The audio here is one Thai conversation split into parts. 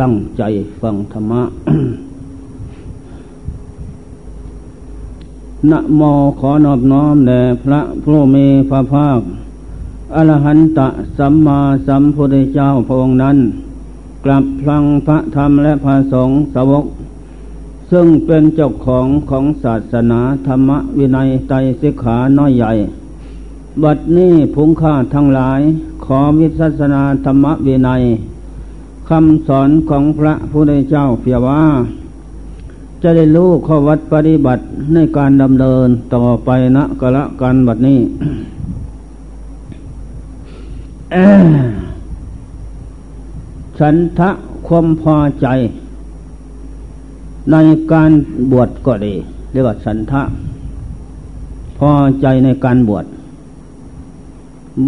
ตั้งใจฟังธรรมะนะโมขอนอบน้อมแด่พระผู้มีพระภาคอรหันตสัมมาสัมพุทธเจ้าพระองค์นั้น กลับพลังพระธรรมและพระสงฆ์สาวก ซึ่งเป็นเจ้าของของศาสนาธรรมวินัยไตรสิกขาน้อยใหญ่ บัดนี้พุงข้าทั้งหลาย ขอวิสัสนาธรรมวินัยคำสอนของพระผู้ได้เจ้าเพียว่า จะได้รู้ข้อวัดปฏิบัติในการดำเนินต่อไปนะกละกันบัดนี้ ฉันทะความพอใจ ในการบวชก็ดี เรียกว่าฉันทะ พอใจในการบวช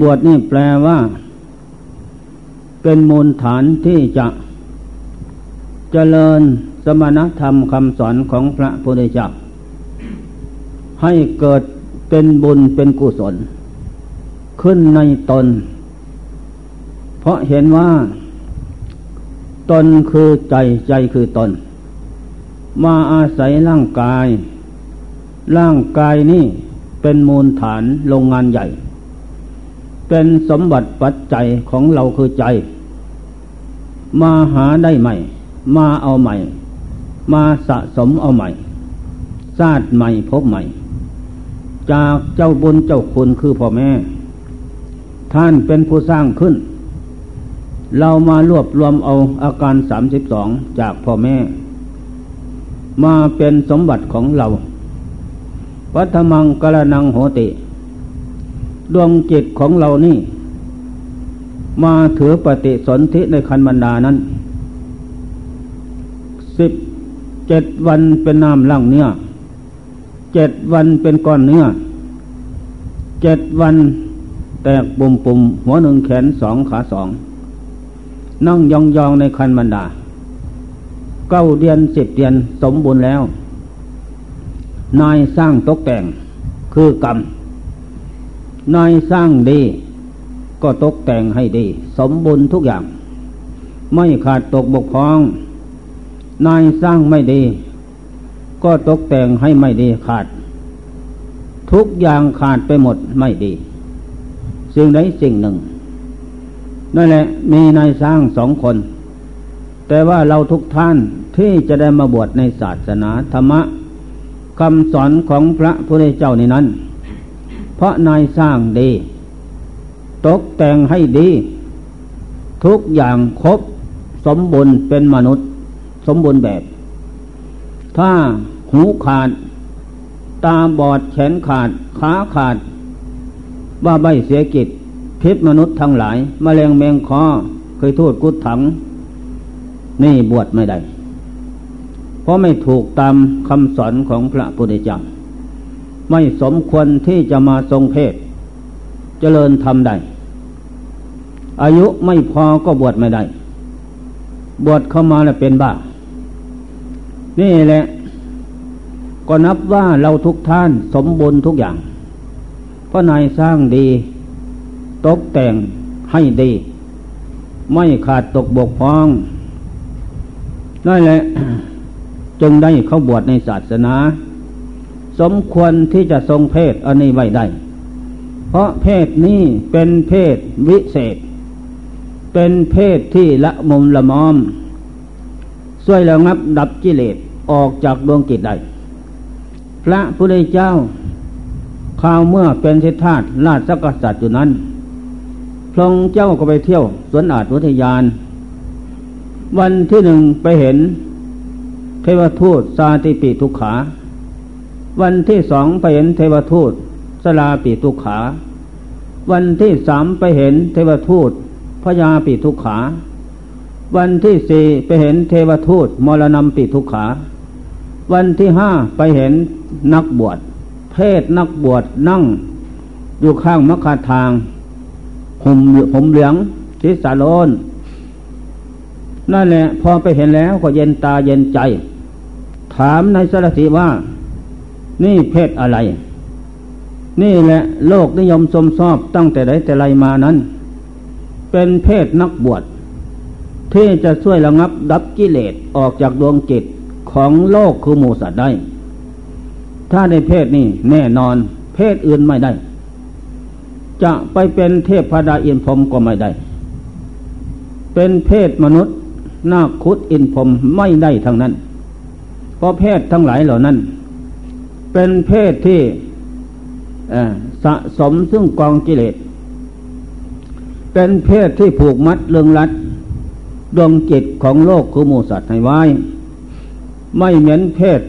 บวชนี่แปลว่า เป็นมูลฐานที่จะเจริญสมณธรรมคำสอนของพระพุทธเจ้าให้เกิดเป็นบุญเป็นกุศล ขึ้นในตน เพราะเห็นว่า ตนคือใจใจคือตน มาอาศัยร่างกาย ร่างกายนี่เป็นมูลฐานโรงงานใหญ่ เป็นสมบัติปัจจัยของเราคือใจ มาหาได้ใหม่ มาเอาใหม่ มาสะสมเอาใหม่ชาติใหม่พบใหม่ จากเจ้าบุญเจ้าคุณคือพ่อแม่ ท่านเป็นผู้สร้างขึ้น เรามารวบรวมเอาอาการสามสิบสองจากพ่อแม่ มาเป็นสมบัติของเราวัฒมังกระนังโหติ ดวงจิตของเรานี่ มาถือปฏิสนธิในคันบรรดานั้นสิบเจ็ดวันเป็นน้ำล่างเนื้อเจ็ดวันเป็นก้อนเนื้อเจ็ดวันแตกปุ่มปุ่มหัวหนึ่งแขนสองขาสอง นั่งยองยองในคันบรรดา เก้าเดือนสิบเดือนสมบูรณ์แล้ว นายสร้างตกแต่งคือกรรม นายสร้างดี ก็ตกแต่งให้ดี สมบูรณ์ทุกอย่าง ไม่ขาดตกบกพร่อง นายสร้างไม่ดี ก็ตกแต่งให้ไม่ดีขาด ทุกอย่างขาดไปหมดไม่ดี สิ่งใดสิ่งหนึ่งนั่นแหละมีนายสร้างสองคน แต่ว่าเราทุกท่านที่จะได้มาบวชในศาสนาธรรมะคำสอนของพระพุทธเจ้าในนั้น เพราะนายสร้างดี ตกแต่งให้ดี ทุกอย่างครบสมบูรณ์เป็นมนุษย์ สมบูรณ์แบบ ถ้าหูขาด ตาบอดแขนขาด ขาขาด ว่าใบเสียกิจพิษมนุษย์ทั้งหลายมแมลงแมงคอเคยโทษกุดถัง นี่บวชไม่ได้ เพราะไม่ถูกตามคำสอนของพระพุทธเจ้า ไม่สมควรที่จะมาทรงเพศ เจริญทำได้ อายุไม่พอก็บวชไม่ได้ บวชเข้ามาแล้วเป็นบ้า นี่แหละ ก็นับว่าเราทุกท่านสมบูรณ์ทุกอย่าง เพราะนายสร้างดี ตกแต่งให้ดี ไม่ขาดตกบกพร่องนั่นแหละ จึงได้เข้าบวชในศาสนา สมควรที่จะทรงเพศอันนี้ไว้ได้ เพราะเพศนี้เป็นเพศวิเศษ เป็นเพศที่ละมุมละมอมช่วยระงับดับกิเลสออกจากดวงจิตได้ พระพุทธเจ้าข่าวเมื่อเป็นเทธาตราชกษัตริย์อยู่นั้น พระองค์เจ้าก็ไปเที่ยวสวนอาจวุทยาน วันที่หนึ่งไปเห็น เทวทูตซาติปิทุกขา วันที่สองไปเห็นเทวทูตสลาปิทุขา วันที่สามไปเห็นเทวทูตพยาปิทุขา วันที่สี่ไปเห็นเทวทูตมรณะปิทุขา วันที่ห้าไปเห็นนักบวชเพศนักบวชนั่งอยู่ข้างมคาทางห่มห่มเหลืองทิสาโลนนั่นแหละพอไปเห็นแล้วก็เย็นตาเย็นใจ ถามในสรติว่า นี่เพศอะไร นี่แหละโลกนิยมสมชอบตั้งแต่ใดแต่ไรมานั้น เป็นเพศนักบวชที่จะช่วยระงับดับกิเลสออกจากดวงจิตของโลกคือมูสัตว์ได้ ถ้าในเพศนี้แน่นอนเพศอื่นไม่ได้ จะไปเป็นเทพพดาอินพรมก็ไม่ได้ เป็นเพศมนุษย์นาคุดอินพรมไม่ได้ทั้งนั้น เพราะเพศทั้งหลายเหล่านั้น เป็นเพศที่สะสมซึ่งกองกิเลส เป็นเพศที่ผูกมัดเรื่องรัดดวงจิตของโลกคือมูสัตว์ให้ไว้ ไม่เหมือนเพศ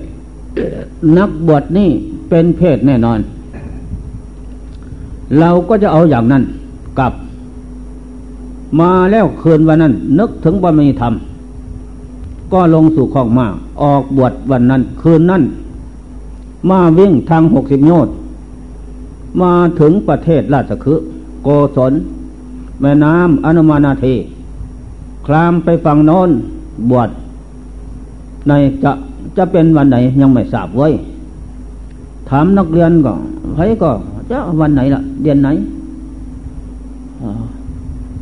นักบวชนี่เป็นเพศแน่นอน เราก็จะเอาอย่างนั้นกลับ มาแล้วคืนวันนั้น นึกถึงบารมีธรรม ก็ลงสู่ของมาออกบวชวันนั้น คืนนั้น มาวิ่งทางหกสิบโยชน์มาถึงประเทศราชคฤห์โกศลแม่น้ำอนุมานาทีคลามไปฝั่งโน้นบวชในจะจะเป็นวันไหนยังไม่ทราบไว้ถามนักเรียนก็ใครก็จะวันไหนล่ะ เดือนไหน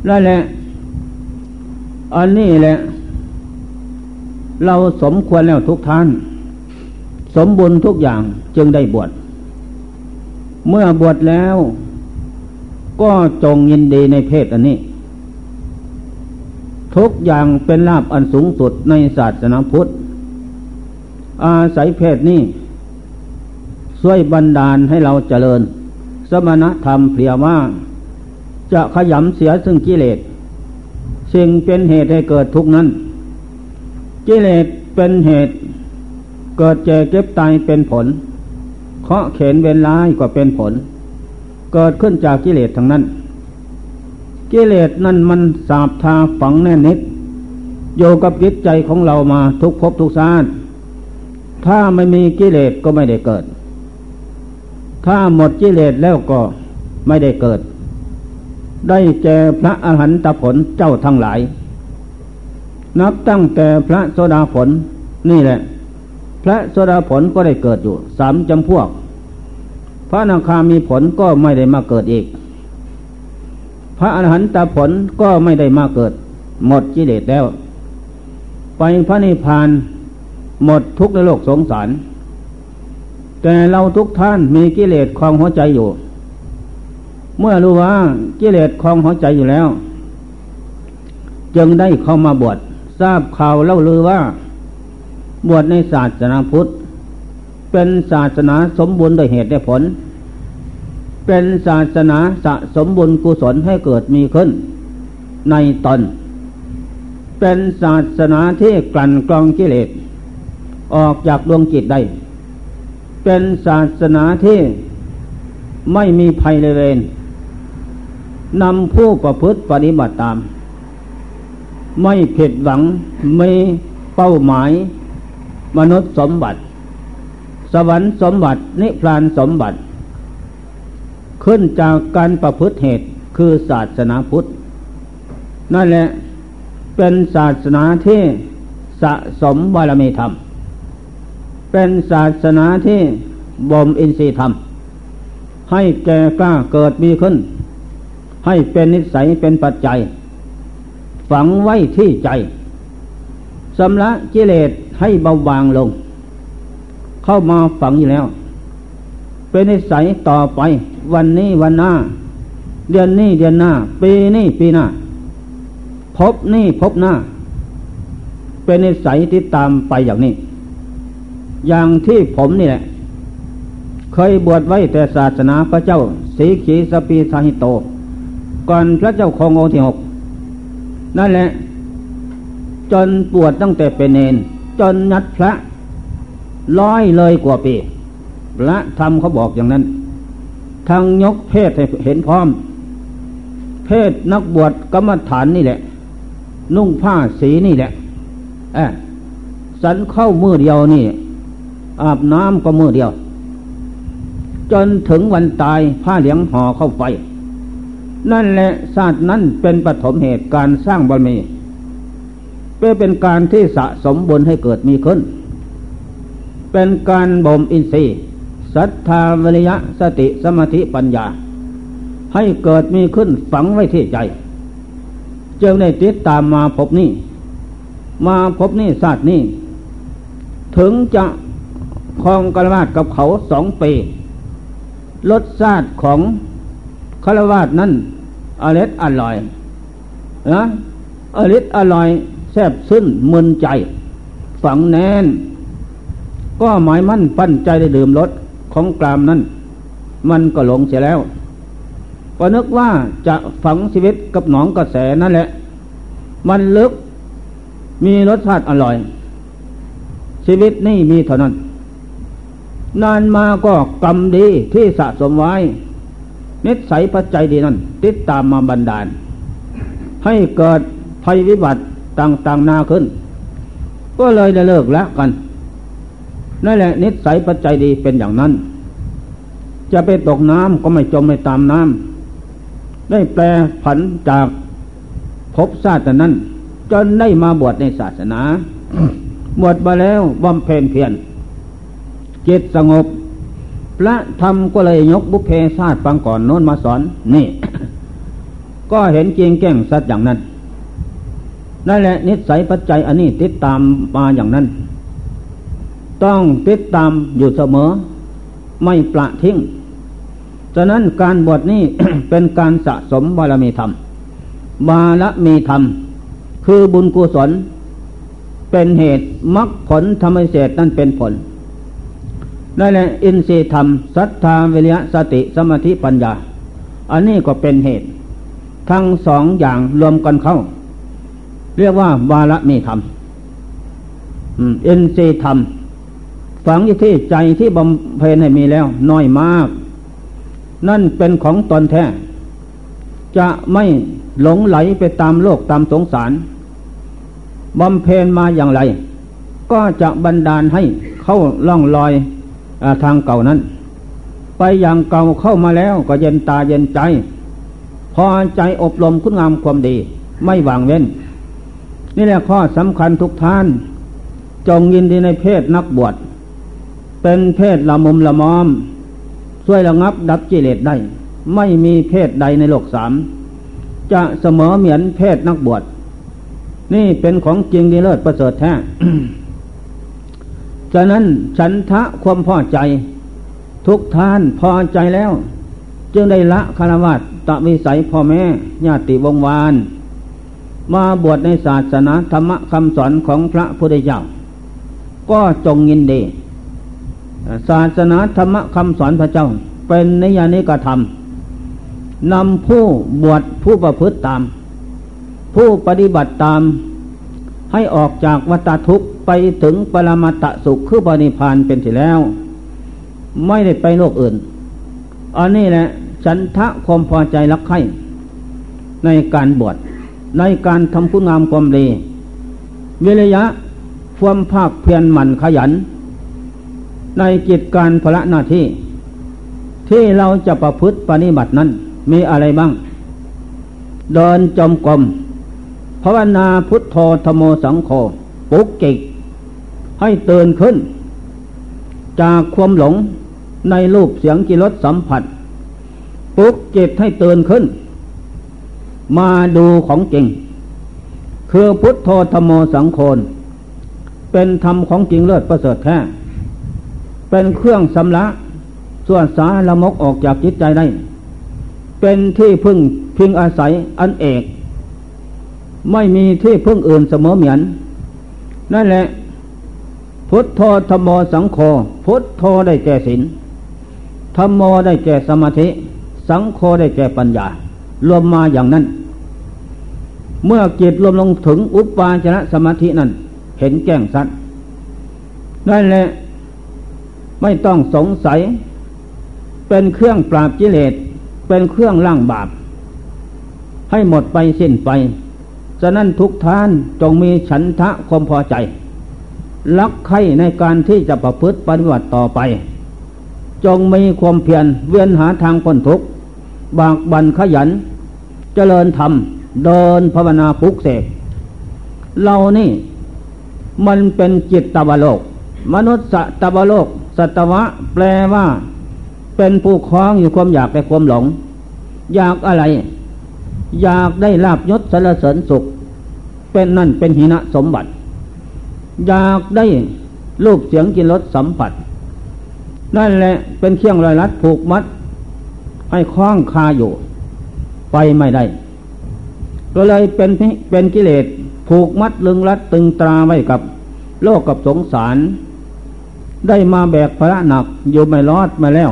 นั่นแหละ อันนี้แหละ เราสมควรแล้วทุกท่าน สมบุญทุกอย่างจึงได้บวช เมื่อบวชแล้ว ก็จงยินดีในเพศอันนี้ ทุกอย่างเป็นลาบอันสูงสุดในศาสนาพุทธ อาศัยเพศนี้ช่วยบันดาลให้เราเจริญ สมณธรรมเพียว่าจะขยำเสียซึ่งกิเลสสิ่งเป็นเหตุให้เกิดทุกนั้น กิเลสเป็นเหตุ เกิดเจเก็บตายเป็นผล เคาะเข็นเวรร้ายก็เป็นผล เกิดขึ้นจากกิเลสทั้งนั้น กิเลสนั่นมันสาบทาฝังแน่นิดโยกับจิตใจของเรามาทุกภพทุกชาติถ้าไม่มีกิเลสก็ไม่ได้เกิด ถ้าหมดกิเลสแล้วก็ไม่ได้เกิด ได้เจอพระอรหันตผลเจ้าทั้งหลาย นับตั้งแต่พระโสดาผลนี่แหละ ระโสดาผลก็ได้เกิดอยู่สามจำพวก พระนาคามีผลก็ไม่ได้มาเกิดอีก พระอรหันตผลก็ไม่ได้มาเกิด หมดกิเลสแล้ว ไปพระนิพพานหมดทุกในโลกสงสาร แต่เราทุกท่านมีกิเลสคลองหัวใจอยู่ เมื่อรู้ว่ากิเลสคลองหัวใจอยู่แล้ว จึงได้เข้ามาบวชทราบข่าวเล่าลือว่า บวชในศาสนาพุทธ เป็นศาสนาสมบูรณ์โดยเหตุได้ผล เป็นศาสนาสะสมบุญกุศลให้เกิดมีขึ้น ในตน เป็นศาสนาที่กลั่นกรองกิเลสออกจากดวงจิตได้ เป็นศาสนาที่ไม่มีภัยเลยเวนนำผู้ประพฤติปฏิบัติตาม ไม่ผิดหวังไม่เป้าหมาย มนุษย์สมบัติ สวรรค์สมบัติ นิพพานสมบัติ ขึ้นจากการประพฤติเหตุคือศาสนาพุทธ นั่นแหละเป็นศาสนาที่สะสมบารมีธรรม เป็นศาสนาที่บ่มอินทรีย์ธรรม ให้แก่กล้าเกิดมีขึ้น ให้เป็นนิสัยเป็นปัจจัย ฝังไว้ที่ใจสำละกิเลส ให้เบาบางลง เข้ามาฝังอยู่แล้ว เป็นนิสัยต่อไป วันนี้วันหน้า เดือนนี้เดือนหน้า ปีนี้ปีหน้า พบนี่พบหน้า เป็นนิสัยที่ตามไปอย่างนี้ อย่างที่ผมนี่แหละ เคยบวชไว้แต่ศาสนาพระเจ้าสีขีสปีสาหิโต ก่อนพระเจ้าคององค์ที่หกนั่นแหละจนปวดตั้งแต่เป็นเนน จนยัดพระร้อยเลยกว่าปีพระธรรมเขาบอกอย่างนั้น ทางยกเพศให้เห็นพร้อม เพศนักบวชกรรมฐานนี่แหละ นุ่งผ้าสีนี่แหละอสันเข้ามือเดียวนี่ อาบน้ำก็มือเดียว จนถึงวันตายผ้าเหลียงห่อเข้าไป นั่นแหละศาสตร์นั้นเป็นปฐมเหตุการสร้างบารมี เพื่อเป็นการที่สะสมบุญให้เกิดมีขึ้น เป็นการบ่มอินทรีย์ศรัทธาวิริยะสติสมาธิปัญญา ให้เกิดมีขึ้นฝังไว้ที่ใจ จึงได้ติดตามมาพบนี่มาพบนี่ศาสตร์นี่ถึงจะคลองกระวาดกับเขาสองปีรสชาติของคารวาสนั้นอร่อยอร่อยนะอริดอร่อย แซบซึ้นมึนใจ ฝังแน่น ก็หมายมั่นปั้นใจได้ดื่มรสของกรามนั้น มันก็หลงเสียแล้วก็นึกว่าจะฝังชีวิตกับหนองกระแสนั่นแหละ มันลึกมีรสชาติอร่อย ชีวิตนี่มีเท่านั้น นานมาก็กรรมดีที่สะสมไว้นิสัยปัจจัยดีนั้น ติดตามมาบันดาล ให้เกิดภัยวิบัติ ต่างๆนาขึ้น ก็เลยได้เลิกละกันนั่นแหละนิสัยปัจจัยดีเป็นอย่างนั้น จะไปตกน้ำก็ไม่จมไม่ตามน้ำได้แปลผันจากภพชาตินั้น จนได้มาบวชในศาสนาบวชมาแล้วบำเพ็ญเพียรจิตสงบ พระธรรมก็เลยยกบุพเพศาตร์ฟังก่อนโน้นมาสอนนี่ ก็เห็นจริงแก้งสัตว์อย่างนั้น นั่นแหละนิสัยปัจจัยอันนี้ติดตามมาอย่างนั้น ต้องติดตามอยู่เสมอ ไม่ปละทิ้งฉะนั้นการบวชนี้เป็นการสะสมบารมีธรรม บารมีธรรม คือบุญกุศล เป็นเหตุมรรคผลธรรมเศษนั่นเป็นผลนั่นแหละอินทรีย์ธรรมศรัทธาวิริยะสติสมาธิปัญญา อันนี้ก็เป็นเหตุ ทั้งสองอย่างรวมกันเข้า เรียกว่าวาระมีธรรมอินทรีย์ธรรม ฝังที่ใจที่บำเพ็ญให้มีแล้ว น้อยมาก นั่นเป็นของตนแท้ จะไม่หลงไหลไปตามโลกตามสงสารบำเพ็ญมาอย่างไร ก็จะบันดาลให้เข้าล่องลอยอทางเก่านั้น ไปอย่างเก่าเข้ามาแล้วก็เย็นตาเย็นใจ พอใจอบรมคุณงามความดี ไม่หวางเว้น นี่แหละข้อสำคัญทุกท่าน จงยินดีในเพศนักบวชเป็นเพศละมุมละมอม ช่วยระงับดับกิเลสได้ ไม่มีเพศใดในโลกสาม จะเสมอเหมือนเพศนักบวชนี่เป็นของจริงดีเลิศประเสริฐแท้ฉะนั้นฉันทะความพอใจ ทุกท่านพอใจแล้ว จึงได้ละคารวะตะวิสัยพ่อแม่ญาติวงวาน มาบวชในศาสนาธรรมคำสอนของพระพุทธเจ้า ก็จงยินดี ศาสนาธรรมคำสอนพระเจ้า เป็นนิยานิกธรรมนำผู้บวชผู้ประพฤติตาม ผู้ปฏิบัติตามให้ออกจากวัฏทุกข์ไปถึงปรมาตะสุขคือปณิพานเป็นที่แล้ว ไม่ได้ไปโลกอื่น อันนี้แหละฉันทะความพอใจรักใคร่ในการบวช ในการทำคุณงามความดีวิริยะความภาคเพียรหมั่นขยัน ในกิจการพระหน้าที่ ที่เราจะประพฤติปฏิบัตินั้นมีอะไรบ้าง เดินจมกรมภาวนาพุทโธธโมสังโฆปลุกจิตให้เตือนขึ้น จากความหลงในรูปเสียงกิรสสัมผัสปลุกจิตให้เตือนขึ้น มาดูของจริง คือพุทโธธโมสังโฆเป็นธรรมของจริงเลิศประเสริฐแท้เป็นเครื่องสำละส่วนสาละมกออกจากจิตใจได้ เป็นที่พึ่งพิงอาศัยอันเอก ไม่มีที่พึ่งอื่นเสมอเหมือนนั่นแหละ พุทโธธรรมสังโฆพุทโธได้แก่ศีลธรรมโมได้แก่สมาธิ สังโฆได้แก่ปัญญา รวมมาอย่างนั้น เมื่อจิตรวมลงถึงอุปาจารสมาธินั้น เห็นแจ้งสัตว์นั่นแหละ ไม่ต้องสงสัย เป็นเครื่องปราบกิเลสเป็นเครื่องล่างบาป ให้หมดไปสิ้นไป ฉะนั้นทุกท่านจงมีฉันทะความพอใจรักใครในการที่จะประพฤติปฏิบัติต่อไป จงมีความเพียรเวียนหาทางพ้นทุกข์ บากบันขยัน เจริญธรรม เดินภาวนาปุกเสกเรานี่ มันเป็นจิตตวโลก มนุษย์ตวโลก สัตวะ แปลว่า เป็นผู้คล้องอยู่ความอยากและความหลง อยากอะไร อยากได้ลาบยศสารเสริญสุข เป็นนั่นเป็นหินะสมบัติ อยากได้รูปเสียงกินรสสัมผัสนั่นแหละเป็นเครื่องรอยรัดผูกมัด ให้คล้องคาอยู่ ไปไม่ได้ ก็เลยเป็นเป็นกิเลสผูกมัดลึงรัดตึงตราไว้กับ โลกกับสงสาร ได้มาแบกภาระหนักอยู่ไม่รอดมาแล้ว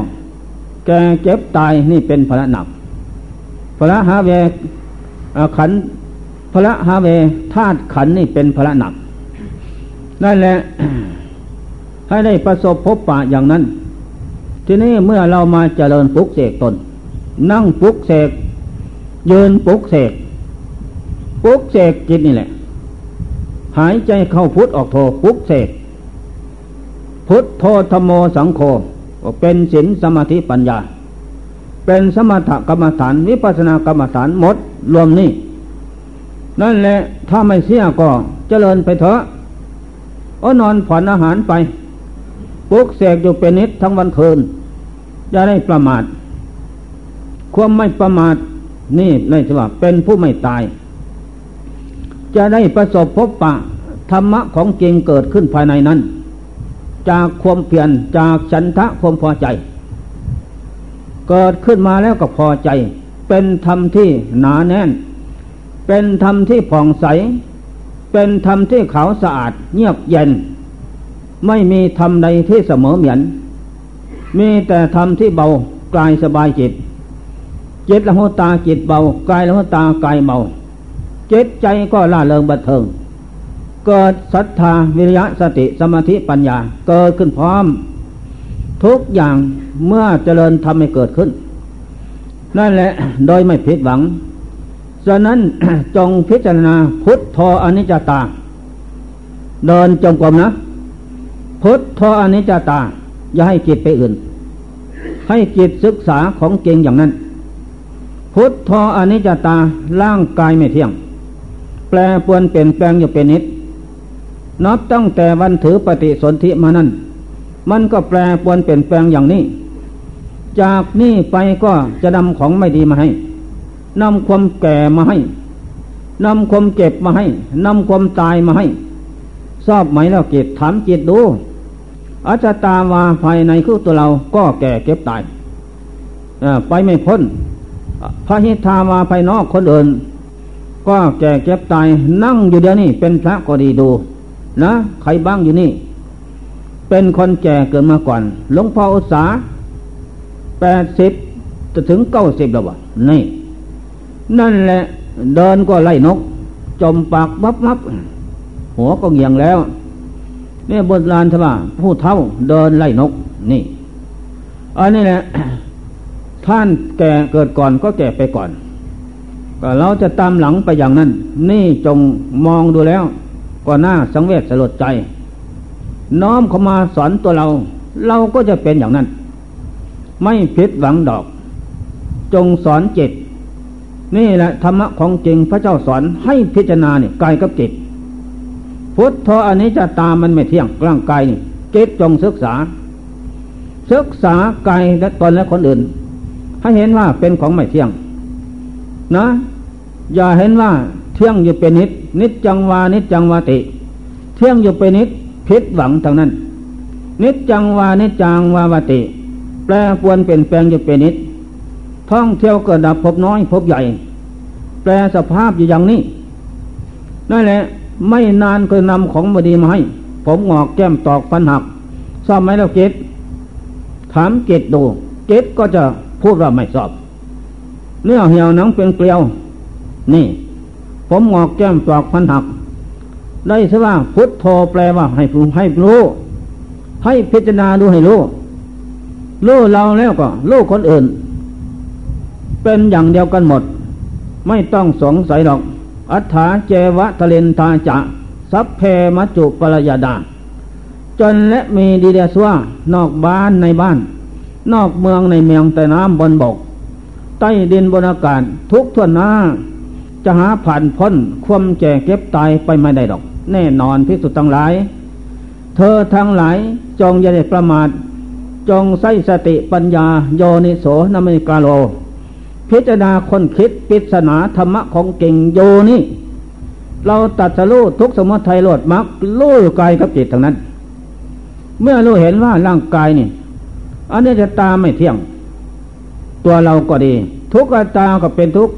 แกเจ็บตายนี่เป็นภาระหนักพระหาเวขันพระหาเวธาตุขันนี่เป็นพระหนักนั่นแหละให้ได้ประสบพบปะอย่างนั้น ทีนี้เมื่อเรามาเจริญปุกเสกตน นั่งปุกเสกยืนปุกเสกปุกเสกจิตนี่แหละ หายใจเข้าพุทธออกโทปุกเสกพุทธโทธโมสังโฆเป็นศีลสมาธิปัญญา เป็นสมถกรรมฐานวิปัสสนากรรมฐานหมดรวมนี่นั่นแหละถ้าไม่เสียก็เจริญไปเถอะอ้นอนผ่อนอาหารไป ลุกเสกอยู่เป็นนิดทั้งวันคืนจะได้ประมาทความไม่ประมาทนี่ในสว่าเป็นผู้ไม่ตาย จะได้ประสบพบปะธรรมะของจริงเกิดขึ้นภายในนั้น จากความเพียรจากฉันทะความพอใจ เกิดขึ้นมาแล้วก็พอใจ เป็นธรรมที่หนาแน่น เป็นธรรมที่ผ่องใส เป็นธรรมที่ขาวสะอาดเงียบเย็น ไม่มีธรรมใดที่เสมอเหมือน มีแต่ธรรมที่เบากายสบายจิต จิตละหัวตาจิตเบากายละหัวตากายเบาจิตใจก็ล่าเริงบันเทิง เกิดศรัทธาวิริยะสติสมาธิปัญญา เกิดขึ้นพร้อม ทุกอย่างเมื่อเจริญทำให้เกิดขึ้น นั่นแหละโดยไม่ผิดหวังฉะนั้นจงพิจารณาพุทธออนิจจตา เดินจงกรมนะ พุทธออนิจจตา อย่าให้จิตไปอื่น ให้จิตศึกษาของเก่งอย่างนั้น พุทธออนิจจตาร่างกายไม่เที่ยง แปลปวนเปลี่ยนแปลงอยู่เป็นนิดนับตั้งแต่วันถือปฏิสนธิมานั้น มันก็แปรปวนเปลี่ยนแปลงอย่างนี้ จากนี้ไปก็จะนำของไม่ดีมาให้นำความแก่มาให้นำความเจ็บมาให้นำความตายมาให้ชอบไหมแล้วเก็บถามจิตดู อาจตาวาภายในคือตัวเราก็แก่เก็บตายไปไม่พ้นพระหิทาวาภายนอกคนอื่น ก็แก่เก็บตายนั่งอยู่เดี๋ยวนี้เป็นพระก็ดีดูนะใครบ้างอยู่นี่ เป็นคนแก่เกิดมาก่อนหลวงพ่ออุตสาแปดสิบจะถึงเก้าสิบแล้ววะนี่ นั่นแหละเดินก็ไล่นก จมปากบับบับหัวก็เงียงแล้ว นี่บนลานทว่าผู้เท่าเดินไล่นก นี่อันนี้แหละท่านแก่เกิดก่อนก็แก่ไปก่อนก็เราจะตามหลังไปอย่างนั้น นี่จงมองดูแล้ว ก็น่าสังเวชสลดใจ น้อมเข้ามาสอนตัวเรา เราก็จะเป็นอย่างนั้น ไม่ผิดหวังดอก จงสอนจิต นี่แหละธรรมะของจริงพระเจ้าสอนให้พิจารณาเนี่ยกายกับจิต พุทธอันนี้จะตามมันไม่เที่ยงร่างกายนี่จิตจงศึกษา ศึกษากายและตนและคนอื่น ให้เห็นว่าเป็นของไม่เที่ยง นะ อย่าเห็นว่าเที่ยงอยู่เป็นนิด นิดจังวานิดจังวาติ เที่ยงอยู่เป็นนิดผิดหวังทางนั้น นิจจังวานิจจังวาวติ แปลปวนเปลี่ยนแปลงอยู่เป็นนิดท่องเที่ยวเกิดดับพบน้อยพบใหญ่ แปลสภาพอยู่อย่างนี้นั่นแหละ ไม่นานก็นำของบดีมาให้ ผมงอกแก้มตอกฟันหักชอบไหมแล้วเกตถามเกตดู เกตก็จะพูดว่าไม่ชอบเนื้อเหี่ยวหนังเป็นเกลียว นี่ ผมงอกแก้มตอกฟันหัก ได้สว่าพุทโธแปลว่าให้รู้ให้รู้ให้พิจารณาดูให้รู้รู้เราแล้วก็รู้คนอื่น เป็นอย่างเดียวกันหมด ไม่ต้องสงสัยหรอก อัฏฐาเจวะทะเลนทาจะสัพเพมัจจุปรยาดา จนและมีดีเดสว่านอกบ้านในบ้าน นอกเมืองในเมืองแต่น้ำบนบก ใต้ดินบนอากาศทุกทวนหน้า จะหาผ่านพ้นความแก่เก็บตายไปไม่ได้ดอก แน่นอนพิสุทธ์ทั้งหลาย เธอทั้งหลายจงอย่าได้ประมาทจงใส่สติปัญญาโยนิโสนมิกาโล พิจารณาคนคิดปิศนาธรรมะของเก่งโยนี่ เราตัดสรู้ทุกสมุทัยโลดมักรู้อยู่กายกับจิตทั้งนั้น เมื่อรู้เห็นว่าร่างกายนี่อันนี้จะตาไม่เที่ยง ตัวเราก็ดี ทุกตาก็เป็นทุก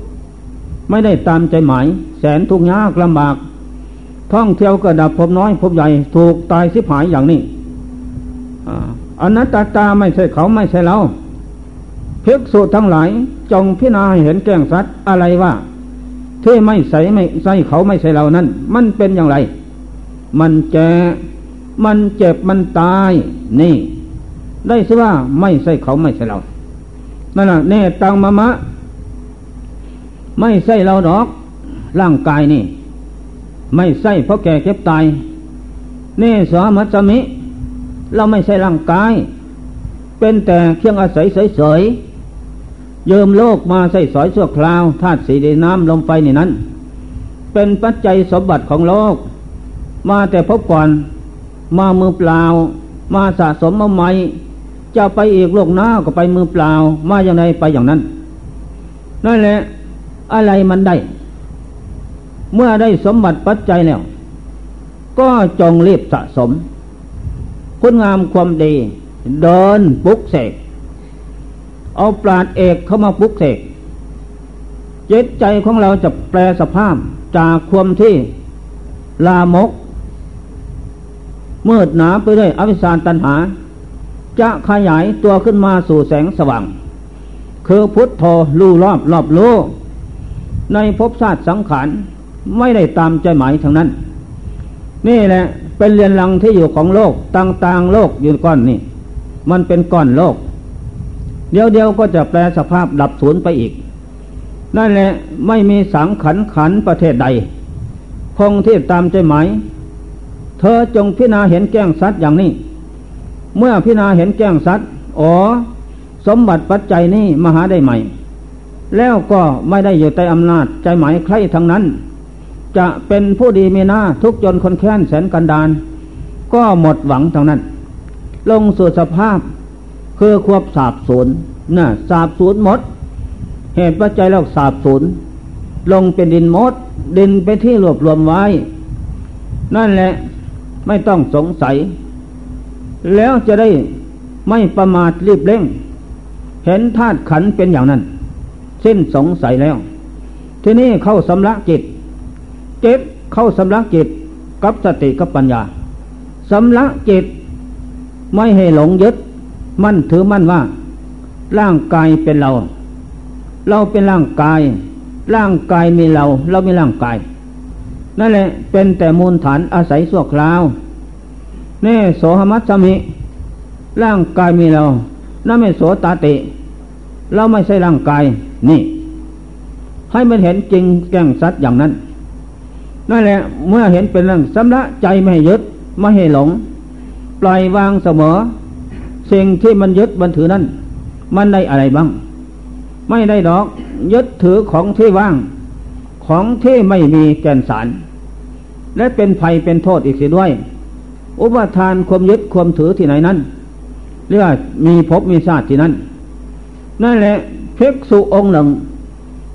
ไม่ได้ตามใจหมาย แสนทุกยากลำบาก ท่องเที่ยวก็ดับพบน้อยพบใหญ่ถูกตายสิบหายอย่างนี้อันนั้นตาตาไม่ใช่เขาไม่ใช่เรา ภิกษุทั้งหลายจงพิจารณาเห็นแก้งสัตว์อะไรว่าที่ไม่ใส่ไม่ใส่เขาไม่ใส่เรานั้น มันเป็นอย่างไร มันแก่มันเจ็บมันตาย นี่ ได้สิว่าไม่ใส่เขาไม่ใส่เรานั่นแหละเนตังมะมะ ไม่ใส่เราดอก ร่างกายนี่ ไม่ใส่เพราะแก่เก็บตายเนสามัจมิ เราไม่ใช่ร่างกาย เป็นแต่เพียงอาศัยเฉย เยิมโลกมาใส่สอยชั่วคราวธาตุสีดินน้ำลมไฟนี่นั้น เป็นปัจจัยสมบัติของโลก มาแต่พบก่อน มามือเปล่า มาสะสมมาใหม่จะไปอีกโลกหน้าก็ไปมือเปล่า มาอย่างไรไปอย่างนั้นนั่นแหละอะไรมันได้ เมื่อได้สมบัติปัจจัยแล้ว ก็จงรีบสะสม คุณงามความดี เดินปุกเสก เอาปราดเอกเข้ามาปุกเสกจิตใจของเราจะแปลสภาพจากความที่ลามกมืดหนาไปด้วยอวิชชาตันหา จะขยายตัวขึ้นมาสู่แสงสว่าง คือพุทธโธลู่รอบรอบโลกในภพชาติสังขารไม่ได้ตามใจหมายทั้งนั้น นี่แหละเป็นเรียนรังที่อยู่ของโลกต่างๆโลกอยู่ก้อนนี่มันเป็นก้อนโลก เดียวเดียวก็จะแปลสภาพดับสูญไปอีก นั่นแหละไม่มีสังขันขันประเทศใด คงที่ตามใจหมายเธอจงพิจารณาเห็นแก้งสัตว์อย่างนี้ เมื่อพิจารณาเห็นแก้งสัตว์อ๋อ สมบัติปัจจัยนี้มหาได้ใหม่ แล้วก็ไม่ได้อยู่ใต้อำนาจใจหมายใครทั้งนั้น จะเป็นผู้ดีมีหน้าทุกจนคนแค้นแสนกันดานก็หมดหวังทั้งนั้น ลงสู่สภาพ คือควบสาบสูญน่ะสาบสูญหมด เหตุปัจจัยแล้วสาบสูญลงเป็นดินมด ดินไปที่รวบรวมไว้ นั่นแหละไม่ต้องสงสัย แล้วจะได้ไม่ประมาทรีบเร่ง เห็นธาตุขันเป็นอย่างนั้น สิ้นสงสัยแล้ว ที่นี้เข้าสำลักจิต เจ็บเข้าสำลักจิตกับสติกับปัญญาสำลักจิตไม่ให้หลงยึด มั่นถือมั่นว่า ร่างกายเป็นเรา เราเป็นร่างกาย ร่างกายมีเรา เรามีร่างกาย นั่นแหละ เป็นแต่มูลฐานอาศัยส่วคราวเน่โสหมัตสมิ ร่างกายมีเรานั่นไม่โสตาติ เราไม่ใช่ร่างกาย นี่ ให้มันเห็นจริงแก่งสัตว์อย่างนั้น นั่นแหละ เมื่อเห็นเป็นเรื่องสำละใจไม่ให้ยึดไม่ให้หลง ปล่อยวางเสมอ สิ่งที่มันยึดมันถือนั้น มันได้อะไรบ้าง ไม่ได้ดอก ยึดถือของที่ว่าง ของที่ไม่มีแก่นสาร และเป็นภัยเป็นโทษอีกสิด้วย อุปทานความยึดความถือที่ไหนนั้นเรียกว่ามีภพมีชาติที่นั้น นั่นแหละเพกสุองค์หนึ่ง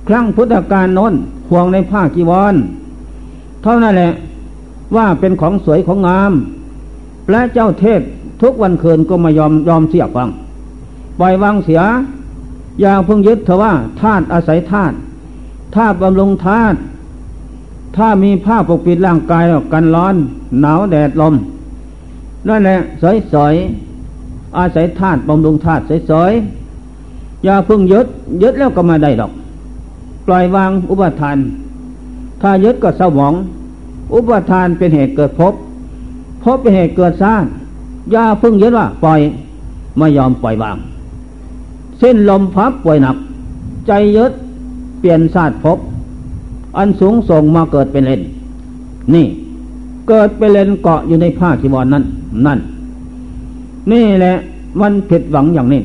ครั้งพุทธกาลโน้นห่วงในผ้ากีวร เท่านั้นแหละว่าเป็นของสวยของงาม และเจ้าเทศ ทุกวันคืนก็ไม่ยอมยอมเสียฟังปล่อยวางเสีย อย่าเพิ่งยึดเถอะว่าธาตุอาศัยธาตุธาตุบำรุงธาตุถ้ามีผ้าปกปิดร่างกายกันร้อน หนาวแดดลมนั่นแหละสอยๆอาศัยธาตุบำรุงธาตุสอยๆอย่าเพิ่งยึดยึดแล้วก็มาได้ดอก ปล่อยวางอุปทาน ถ้ายึดก็เศร้าหมอง อุปทานเป็นเหตุเกิดภพภพเป็นเหตุเกิดสร้าง อย่าพึ่งยึดว่าปล่อยไม่ยอมปล่อยวาง เส้นลมพับป่วยหนัก ใจยึดเปลี่ยนศาสตร์พบ อันสูงส่งมาเกิดเป็นเลนนี่ เกิดเป็นเลนเกาะอยู่ในผ้าจีวรนนั้น นั่น นี่แหละมันผิดหวังอย่างนี้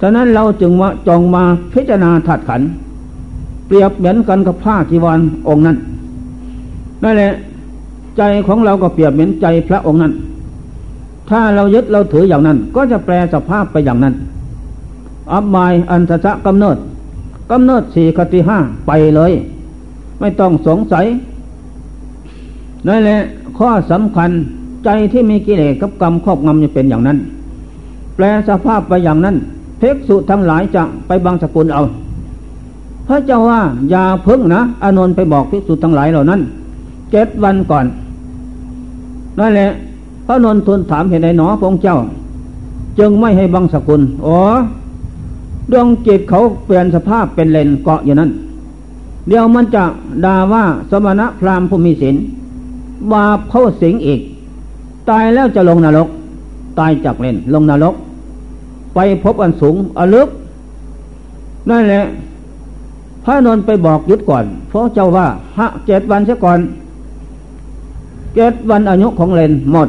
ฉะนั้นเราจึงว่าจองมาพิจารณาถัดขัน เปรียบเหมือนกันกับผ้าจีวรองค์นั้นนั่นแหละ ใจของเราก็เปรียบเหมือนใจพระองค์นั้น ถ้าเรายึดเราถืออย่างนั้น ก็จะแปลสภาพไปอย่างนั้น อับมายอันทะกำเนิดกำเนิดสี่คติห้าไปเลย ไม่ต้องสงสัยนั่นแหละข้อสำคัญใจที่มีกิเลสกับกรรมครอบงำจะเป็นอย่างนั้น แปลสภาพไปอย่างนั้นเพ็กสุทั้งหลายจะไปบางสกุลเอาพระเจ้าว่าอย่าพึ่งนะอานนท์ไปบอกภิกษุทั้งหลายเหล่านั้นเจ็ดวันก่อนนั่นแหละ พระนนทุนถามเหตุใดหนอพระองค์เจ้า จึงไม่ให้บังสกุลอ๋อดวงจิตเขาเปลี่ยนสภาพเป็นเลนเกาะอยู่นั้น เดี๋ยวมันจะด่าว่าสมณะพราหมณ์ผู้มีศีลบาปเข้าสิงอีก ตายแล้วจะลงนรก ตายจากเลนลงนรก ไปพบอันสูงอลึกนั่นแหละพระนนไปบอกยุดก่อน เพราะเจ้าว่า ฮะเจ็ดวันเสียก่อนเจ็ดวันอายุของเลนหมด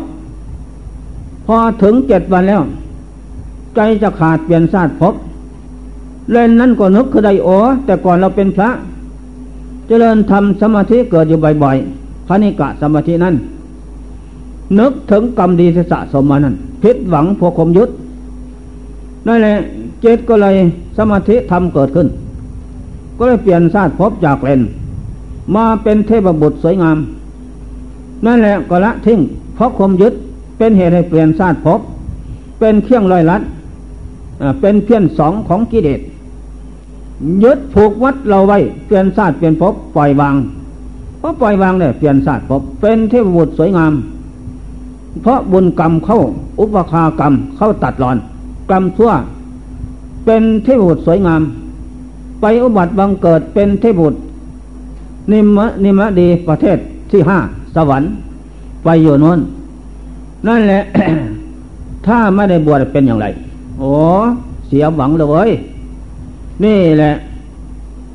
พอถึงเจ็ดวันแล้ว ใจจะขาดเปลี่ยนชาติพบเลนนั้นก็นึกคือได้โอแต่ก่อนเราเป็นพระ เจริญทำสมาธิเกิดอยู่บ่อยๆพระนิกะสมาธินั้น นึกถึงกรรมดีสะสมมานั้นพิษหวังพวกคมยุทธนั่นแหละเจตก็เลยสมาธิทำเกิดขึ้น ก็เลยเปลี่ยนชาติพบจากเลนมาเป็นเทพบุตรสวยงาม นั่นแหละก็ละทิ้งเพราะคมยึด เป็นเหตุให้เปลี่ยนชาติภพเป็นเครื่องลอยลัดเป็นเพี้ยนสองของกิเลสยึดผูกวัดเราไว้เปลี่ยนชาติเปลี่ยนภพปล่อยวางเพราะปล่อยวางเนี่ยเปลี่ยนชาติภพเป็นเทพบุตรสวยงาม เพราะบุญกรรมเข้าอุปคากรรมเข้าตัดรอน กรรมทั่ว เป็นเทพบุตรสวยงาม ไปอุบัติบังเกิดเป็นเทพบุตรนิมะนิมะดีประเทศที่ห้าสวรรค์ไปอยู่นู้น นั่นแหละ ถ้าไม่ได้บวชเป็นอย่างไร โอ้เสียหวังเลยนี่แหละ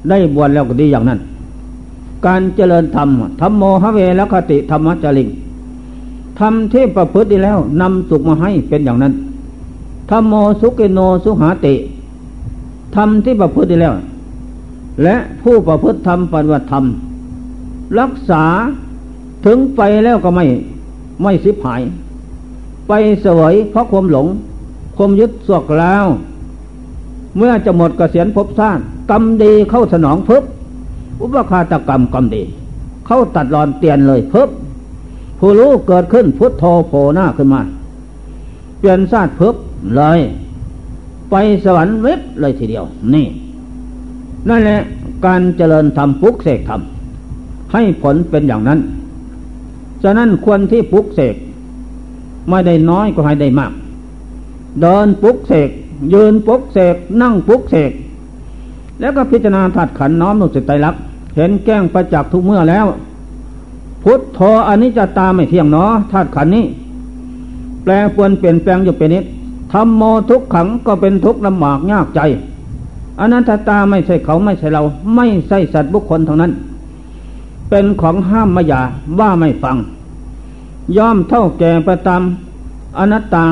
ได้บวชแล้วก็ดีอย่างนั้น การเจริญธรรมธรรมโมหเวลคติธรรมจริงทำที่ประพฤติแล้วนำสุขมาให้เป็นอย่างนั้นธรรมโมสุกิโนสุหาติทำที่ประพฤติแล้ว และผู้ประพฤติธรรมปฏิบัติธรรม รักษาถึงไปแล้วก็ไม่ไม่สิบหาย ไปเสวยเพราะความหลงความยึดสวกแล้ว เมื่อจะหมดกเกษียณภพชาติกรรมดีเข้าสนองเพิบอุปคาตกรรมกรรมดี เข้าตัดรอนเตียนเลยเพิบผู้รู้เกิดขึ้นพุทโธโผหน้าขึ้นมา เปลี่ยนชาติเพิบเลย ไปสวรรค์เว็บเลยทีเดียว นี่ นั่นแหละการเจริญธรรมปุกเสกธรรมให้ผลเป็นอย่างนั้น ฉะนั้นควรที่ปุกเสก ไม่ได้น้อยก็ให้ได้มาก เดินปุกเสกยืนปุกเสกนั่งปุกเสกแล้วก็พิจารณาถัดขันน้อมนุสิตไตรลักษณ์เห็นแก้งประจักษ์ทุกเมื่อแล้ว พุทโธอันนี้จะตาไม่เที่ยงเนาะธาตุขันนี้ แปลปวนเปลี่ยนแปลงอยู่เป็นนิดธรรมโมทุกขังก็เป็นทุกข์ลำบากยากใจอนันตตาไม่ใช่เขาไม่ใช่เรา ไม่ใช่สัตว์บุคคลเท่านั้น เป็นของห้ามมายาว่าไม่ฟัง ย่อมเท่าแก่ประตามอนัตตา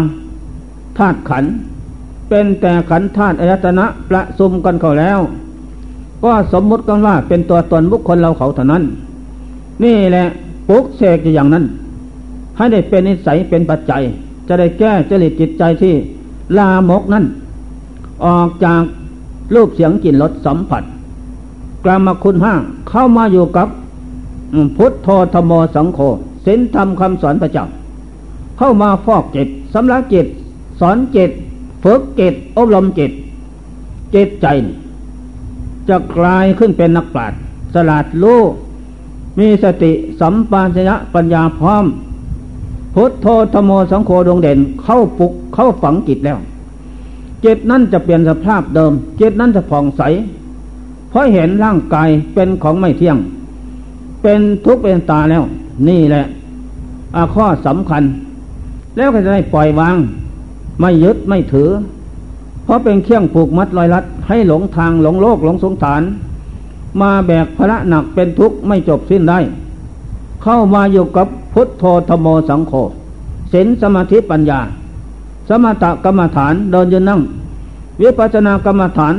ธาตุขัน เป็นแต่ขันธาตุอายตนะประสุมกันเขาแล้ว ก็สมมุติกันว่าเป็นตัวตนบุคคลเราเขาเท่านั้น นี่แหละปุกเสกอย่างนั้น ให้ได้เป็นนิสัยเป็นปัจจัย จะได้แก้จริตจิตใจที่ลามกนั้นออกจากรูปเสียงกลิ่นรสสัมผัสกรรมคุณห้าเข้ามาอยู่กับพุทโธธโมสังโฆ ศีลธรรมคำสอนพระเจ้า เข้ามาฟอกจิตสำลักจิต สอนจิตฝึกจิตอบรมจิตจิตใจ จะกลายขึ้นเป็นนักปราชญ์สลาดรู้มีสติสัมปชัญญะปัญญาพร้อม พุทโธธโมสังโฆดวงเด่นเข้าปุกเข้าฝังจิตแล้วจิตนั้นจะเปลี่ยนสภาพเดิมจิตนั้นจะผ่องใส เพราะเห็นร่างกายเป็นของไม่เที่ยง เป็นทุกข์เป็นตาแล้ว นี่แหละข้อสำคัญ แล้วก็จะได้ปล่อยวาง ไม่ยึดไม่ถือ เพราะเป็นเครื่องผูกมัดลอยลัด ให้หลงทางหลงโลกหลงสงสาร มาแบกพระหนักเป็นทุกข์ไม่จบสิ้นได้ เข้ามาอยู่กับพุทโธธโมสังโฆศีลสมาธิปัญญา สมถกรรมฐานเดินยืนนั่ง วิปัสสนากรรมฐาน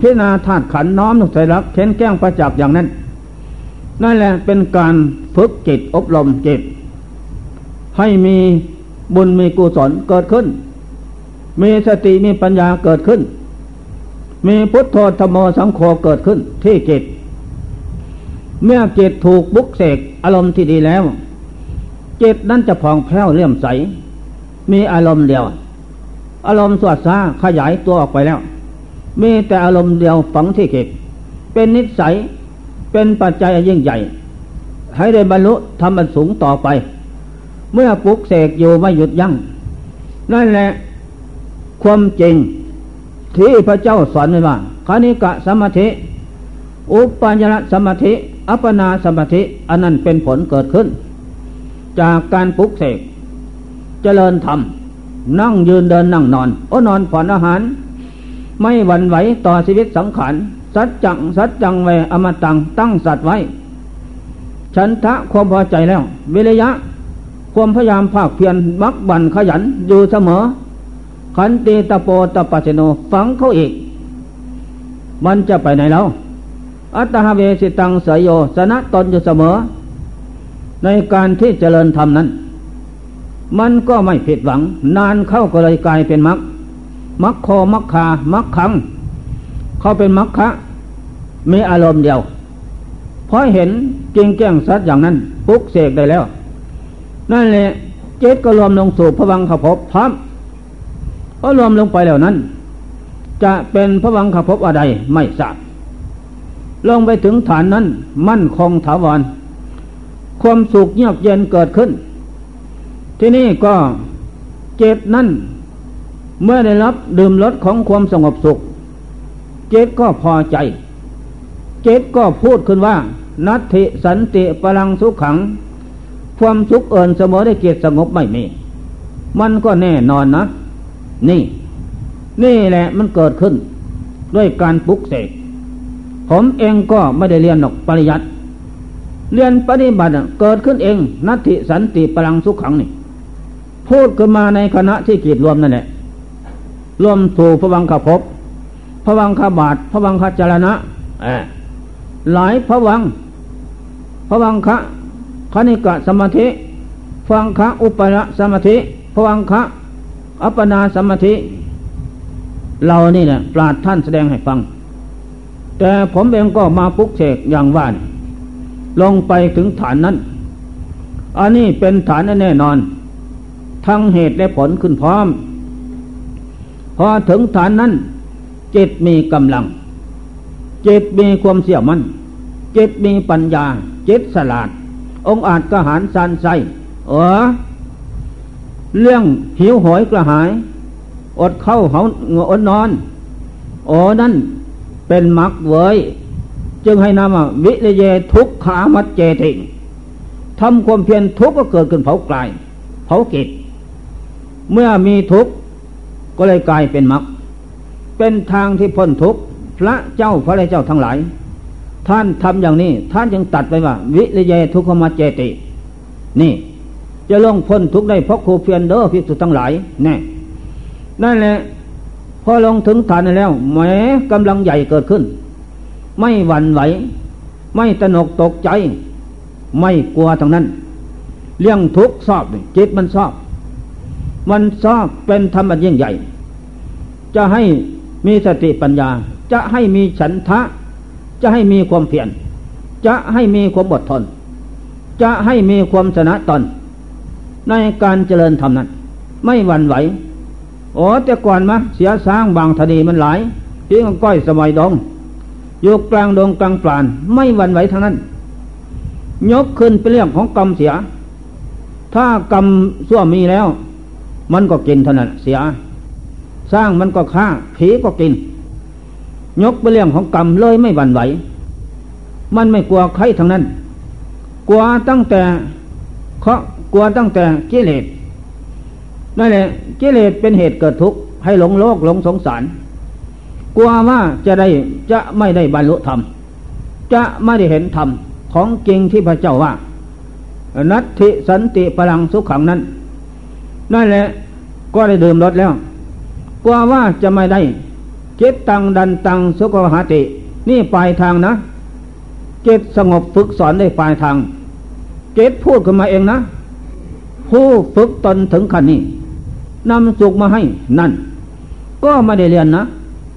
พิจารณาธาตุขันน้อมนุสัยรักเข็นแก้งประจักษ์อย่างนั้น นั่นแหละเป็นการฝึกจิตอบรมจิต ให้มีบุญมีกุศลเกิดขึ้น มีสติมีปัญญาเกิดขึ้น มีพุทโธธโมสังโฆเกิดขึ้นที่จิต เมื่อจิตถูกบุกเสกอารมณ์ที่ดีแล้ว จิตนั้นจะผ่องแผ้วเลื่อมใส มีอารมณ์เดียว อารมณ์สวดซาขยายตัวออกไปแล้ว มีแต่อารมณ์เดียวฝังที่จิตเป็นนิสัย เป็นปัจจัยยิ่งใหญ่ ให้ได้บรรลุทำบรรสูงต่อไป เมื่อปุกเสกอยู่ไม่หยุดยัง้งนั่นแหละ ความจริงที่พระเจ้าสอนไว้ว่าคณิกะสมาธิ อุปปัญญสมาธิ อัปนาสมาธิ อันนั้นเป็นผลเกิดขึ้น จากการปลุกเสกเจริญธรรม นั่งยืนเดินนั่งนอน โอนอนผ่อนอาหาร ไม่หวั่นไหวต่อชีวิตสังขาร สัจจังสัจจังเวอมตังตั้งสัตว์ไว้ ฉันทะความพอใจแล้ววิริยะ ความพยายามภาคเพียรมักบันขยันอยู่เสมอ ขันติตโปตปัสโนฝังเขาอีก มันจะไปไหนแล้ว อัตหาเวสิตังสยโยสนะตนอยู่เสมอ ในการที่เจริญธรรมนั้น มันก็ไม่ผิดหวัง นานเข้าก็เลยกลายเป็นมักมักคอมักคามักขัง เขาเป็นมักคะมีอารมณ์เดียวพอเห็นจริงแจ้งสัตว์อย่างนั้นปุ๊กเสกได้แล้ว นั่นแหละเจตก็รวมลงสู่พระวังขภพพร้อมพอรวมลงไปแล้วนั้น จะเป็นพระวังขภพอะไรไม่ทราบลงไปถึงฐานนั้น มั่นคงถาวร ความสุขเงียบเย็นเกิดขึ้น ที่นี่ก็เจตนั้นเมื่อได้รับดื่มรสของความสงบสุข เจตก็พอใจ เจตก็พูดขึ้นว่า นัตถิสันติพลังสุขขัง ความสุขเอินเสมอได้เกียรติสงบไม่มี มันก็แน่นอนนะ นี่ นี่แหละมันเกิดขึ้น ด้วยการปลุกเสกผมเองก็ไม่ได้เรียนหรอกปริยัติเรียนปฏิบัติเกิดขึ้นเอง นัตติสันติพลังสุขขังนี่ พูดขึ้นมาในคณะที่กีดรวมนั่นแหละรวมสู่พระวังคภพพ ระวังคบาทพระวังคจารณะหลายพระวังพระวังคะคณิกะสมาธิพระวังคะอุปละสมาธิพระวังคะอัปปนาสมาธิ เรานี่แหละปราดท่านแสดงให้ฟัง แต่ผมเองก็มาปุกเสกอย่างว่านลงไปถึงฐานนั้น อันนี้เป็นฐานแน่นอน ทั้งเหตุและผลขึ้นพร้อม พอถึงฐานนั้น จิตมีกำลัง จิตมีความเสี่ยมั่นจิตมีปัญญา จิตสลาด องอาจกระหารสันใจเออเรื่องหิวหอยกระหาย อดเข้าเหาอดนอนโอ้นั่นเป็นมรรคเว้ย จึงให้นามว่าวิเลเยทุกขามัดเจติงทำความเพียรทุกก็เกิดขึ้นเผากลาย เผากิจเมื่อมีทุกก็เลยกลายเป็นมรรค เป็นทางที่พ้นทุกพระเจ้าพระเจ้าทั้งหลาย ท่านทำอย่างนี้ ท่านจึงตัดไปว่า วิเลเยทุกขมัดเจติ นี่ จะลงพ้นทุกได้เพราะครูเพียนเด้อพิสุทั้งหลายแน่นั่นแหละพอลงถึงฐานแล้วแหมกำลังใหญ่เกิดขึ้น ไม่หวั่นไหว ไม่ตนกตกใจ ไม่กลัวทั้งนั้น เรื่องทุกสอบจิตมันสอบ มันสอบเป็นธรรมยิ่งใหญ่ จะให้ มีสติปัญญา จะให้มีฉันทะ จะให้มีความเพียรจะให้มีความอดทน จะให้มีความชนะตนในการเจริญธรรมนั้น ไม่หวั่นไหวโอ้แต่ก่อนมาเสียสร้างบางทนีมันหลายพี่งก้อยสมัยดงอยู่กลางดงกลางปลาน ไม่หวั่นไหวทั้งนั้น ยกขึ้นเป็นเรื่องของกรรมเสีย ถ้ากรรมสั่วมีแล้ว มันก็กินเท่านั้นเสีย สร้างมันก็ฆ่าผีก็กิน ยกเป็นเรื่องของกรรมเลยไม่หวั่นไหว มันไม่กลัวใครทั้งนั้น กลัวตั้งแต่เคาะกลัวตั้งแต่กิเลสนั่นแหละกิเลสเป็นเหตุเกิดทุกข์ให้หลงโลกหลงสงสาร กลัวว่าจะได้จะไม่ได้บรรลุธรรม จะไม่ได้เห็นธรรมของจริงที่พระเจ้าว่า นัตถิสันติพลังสุขขังนั้นนั่นแหละก็ได้ดื่มรสแล้ว กลัวว่าจะไม่ได้เจตตังดันตังสุขหาติ นี่ปลายทางนะเจตสงบฝึกสอนได้ปลายทางเจตพูดขึ้นมาเองนะ ผู้ฝึกตนถึงขั้นนี้นำสุขมาให้นั่น ก็ไม่ได้เรียนนะ